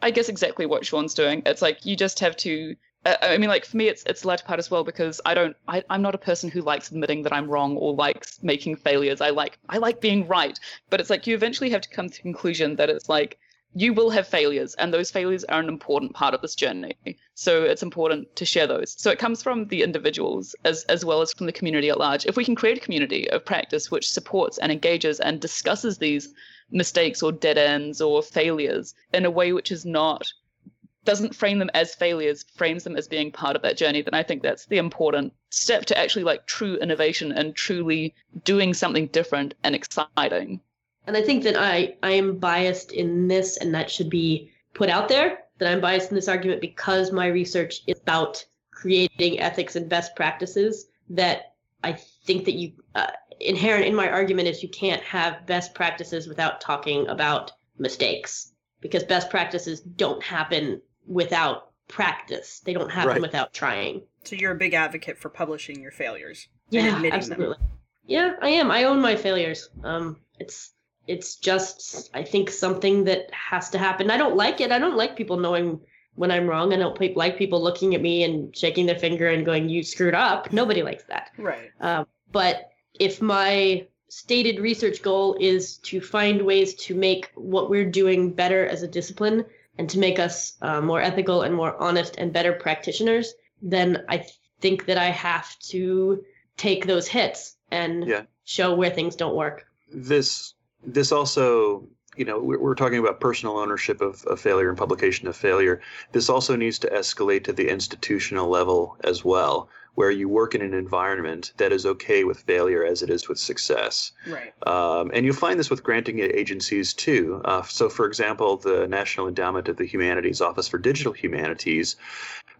I guess exactly what Shawn's doing. It's like you just have to. Uh, I mean, like for me, it's it's the latter part as well because I don't. I, I'm not a person who likes admitting that I'm wrong or likes making failures. I like I like being right, but it's like you eventually have to come to the conclusion that it's like you will have failures, and those failures are an important part of this journey. So it's important to share those. So it comes from the individuals as as well as from the community at large. If we can create a community of practice which supports and engages and discusses these mistakes or dead ends or failures in a way which is not doesn't frame them as failures frames them as being part of that journey then i think that's the important step to actually like true innovation and truly doing something different and exciting And I think that I I am biased in this, and that should be put out there. That I'm biased in this argument because my research is about creating ethics and best practices. That I think that you uh, inherent in my argument is you can't have best practices without talking about mistakes because best practices don't happen without practice. They don't happen Right. without trying. So you're a big advocate for publishing your failures. Yeah, admitting them. absolutely. Yeah, I am. I own my failures. Um, it's it's just I think something that has to happen. I don't like it. I don't like people knowing when I'm wrong. I don't pe- like people looking at me and shaking their finger and going, "You screwed up." Nobody likes that. Right. Um, but if my stated research goal is to find ways to make what we're doing better as a discipline and to make us uh, more ethical and more honest and better practitioners, then I think that I have to take those hits and Yeah. show where things don't work. this this also you know we're, we're talking about personal ownership of, of failure and publication of failure this also needs to escalate to the institutional level as well where you work in an environment that is okay with failure as it is with success Right. um, and you'll find this with granting agencies too. Uh, so, for example, the National Endowment of the Humanities Office for Digital Humanities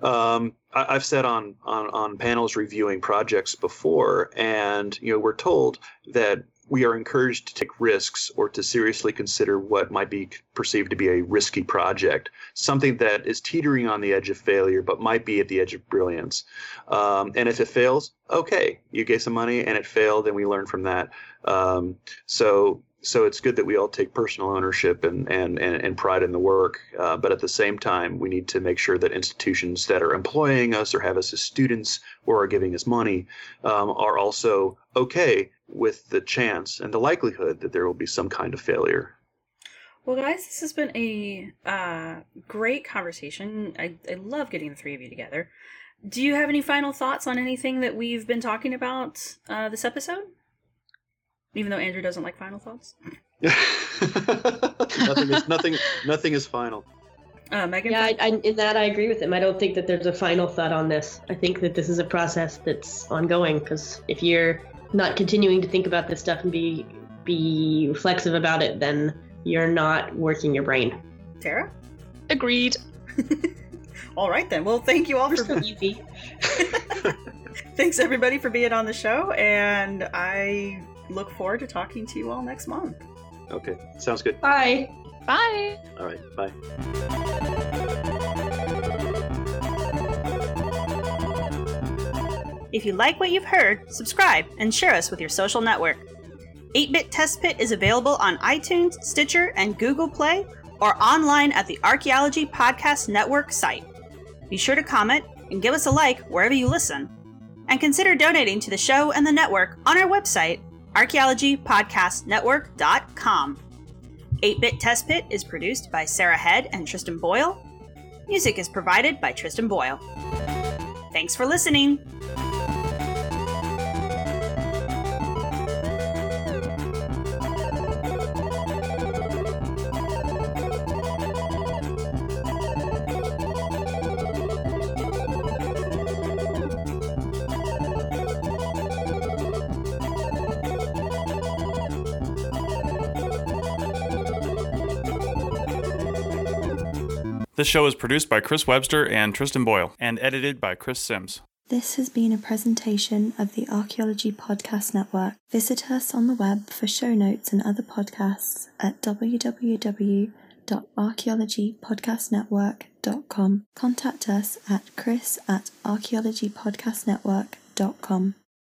Um, I, I've said on, on on panels reviewing projects before, and you know we're told that we are encouraged to take risks or to seriously consider what might be perceived to be a risky project, something that is teetering on the edge of failure but might be at the edge of brilliance. Um, and if it fails, okay, you gave some money and it failed, and we learn from that. Um, so so it's good that we all take personal ownership and and and, and pride in the work. Uh, but at the same time, we need to make sure that institutions that are employing us or have us as students or are giving us money um, are also okay with the chance and the likelihood that there will be some kind of failure. Well, guys, this has been a uh, great conversation. I, I love getting the three of you together. Do you have any final thoughts on anything that we've been talking about uh, this episode? Even though Andrew doesn't like final thoughts. nothing is nothing. Nothing is final. Uh, Megan. Yeah, I, I, in that I agree with him. I don't think that there's a final thought on this. I think that this is a process that's ongoing. Because if you're not continuing to think about this stuff and be be reflexive about it, then you're not working your brain. Tara. Agreed. all right then. Well, thank you all We're for so easy. Thanks everybody for being on the show, and I look forward to talking to you all next month. Okay, sounds good. Bye. Bye. All right, bye. If you like what you've heard, subscribe and share us with your social network. 8 Bit Test Pit is available on iTunes, Stitcher, and Google Play, or online at the Archaeology Podcast Network site. Be sure to comment and give us a like wherever you listen. And consider donating to the show and the network on our website, archaeologypodcastnetwork.com. 8 Bit Test Pit is produced by Sarah Head and Tristan Boyle. Music is provided by Tristan Boyle. Thanks for listening. This show is produced by Chris Webster and Tristan Boyle and edited by Chris Sims. This has been a presentation of the Archaeology Podcast Network. Visit us on the web for show notes and other podcasts at www.archaeologypodcastnetwork.com. Contact us at chris at archaeologypodcastnetwork.com.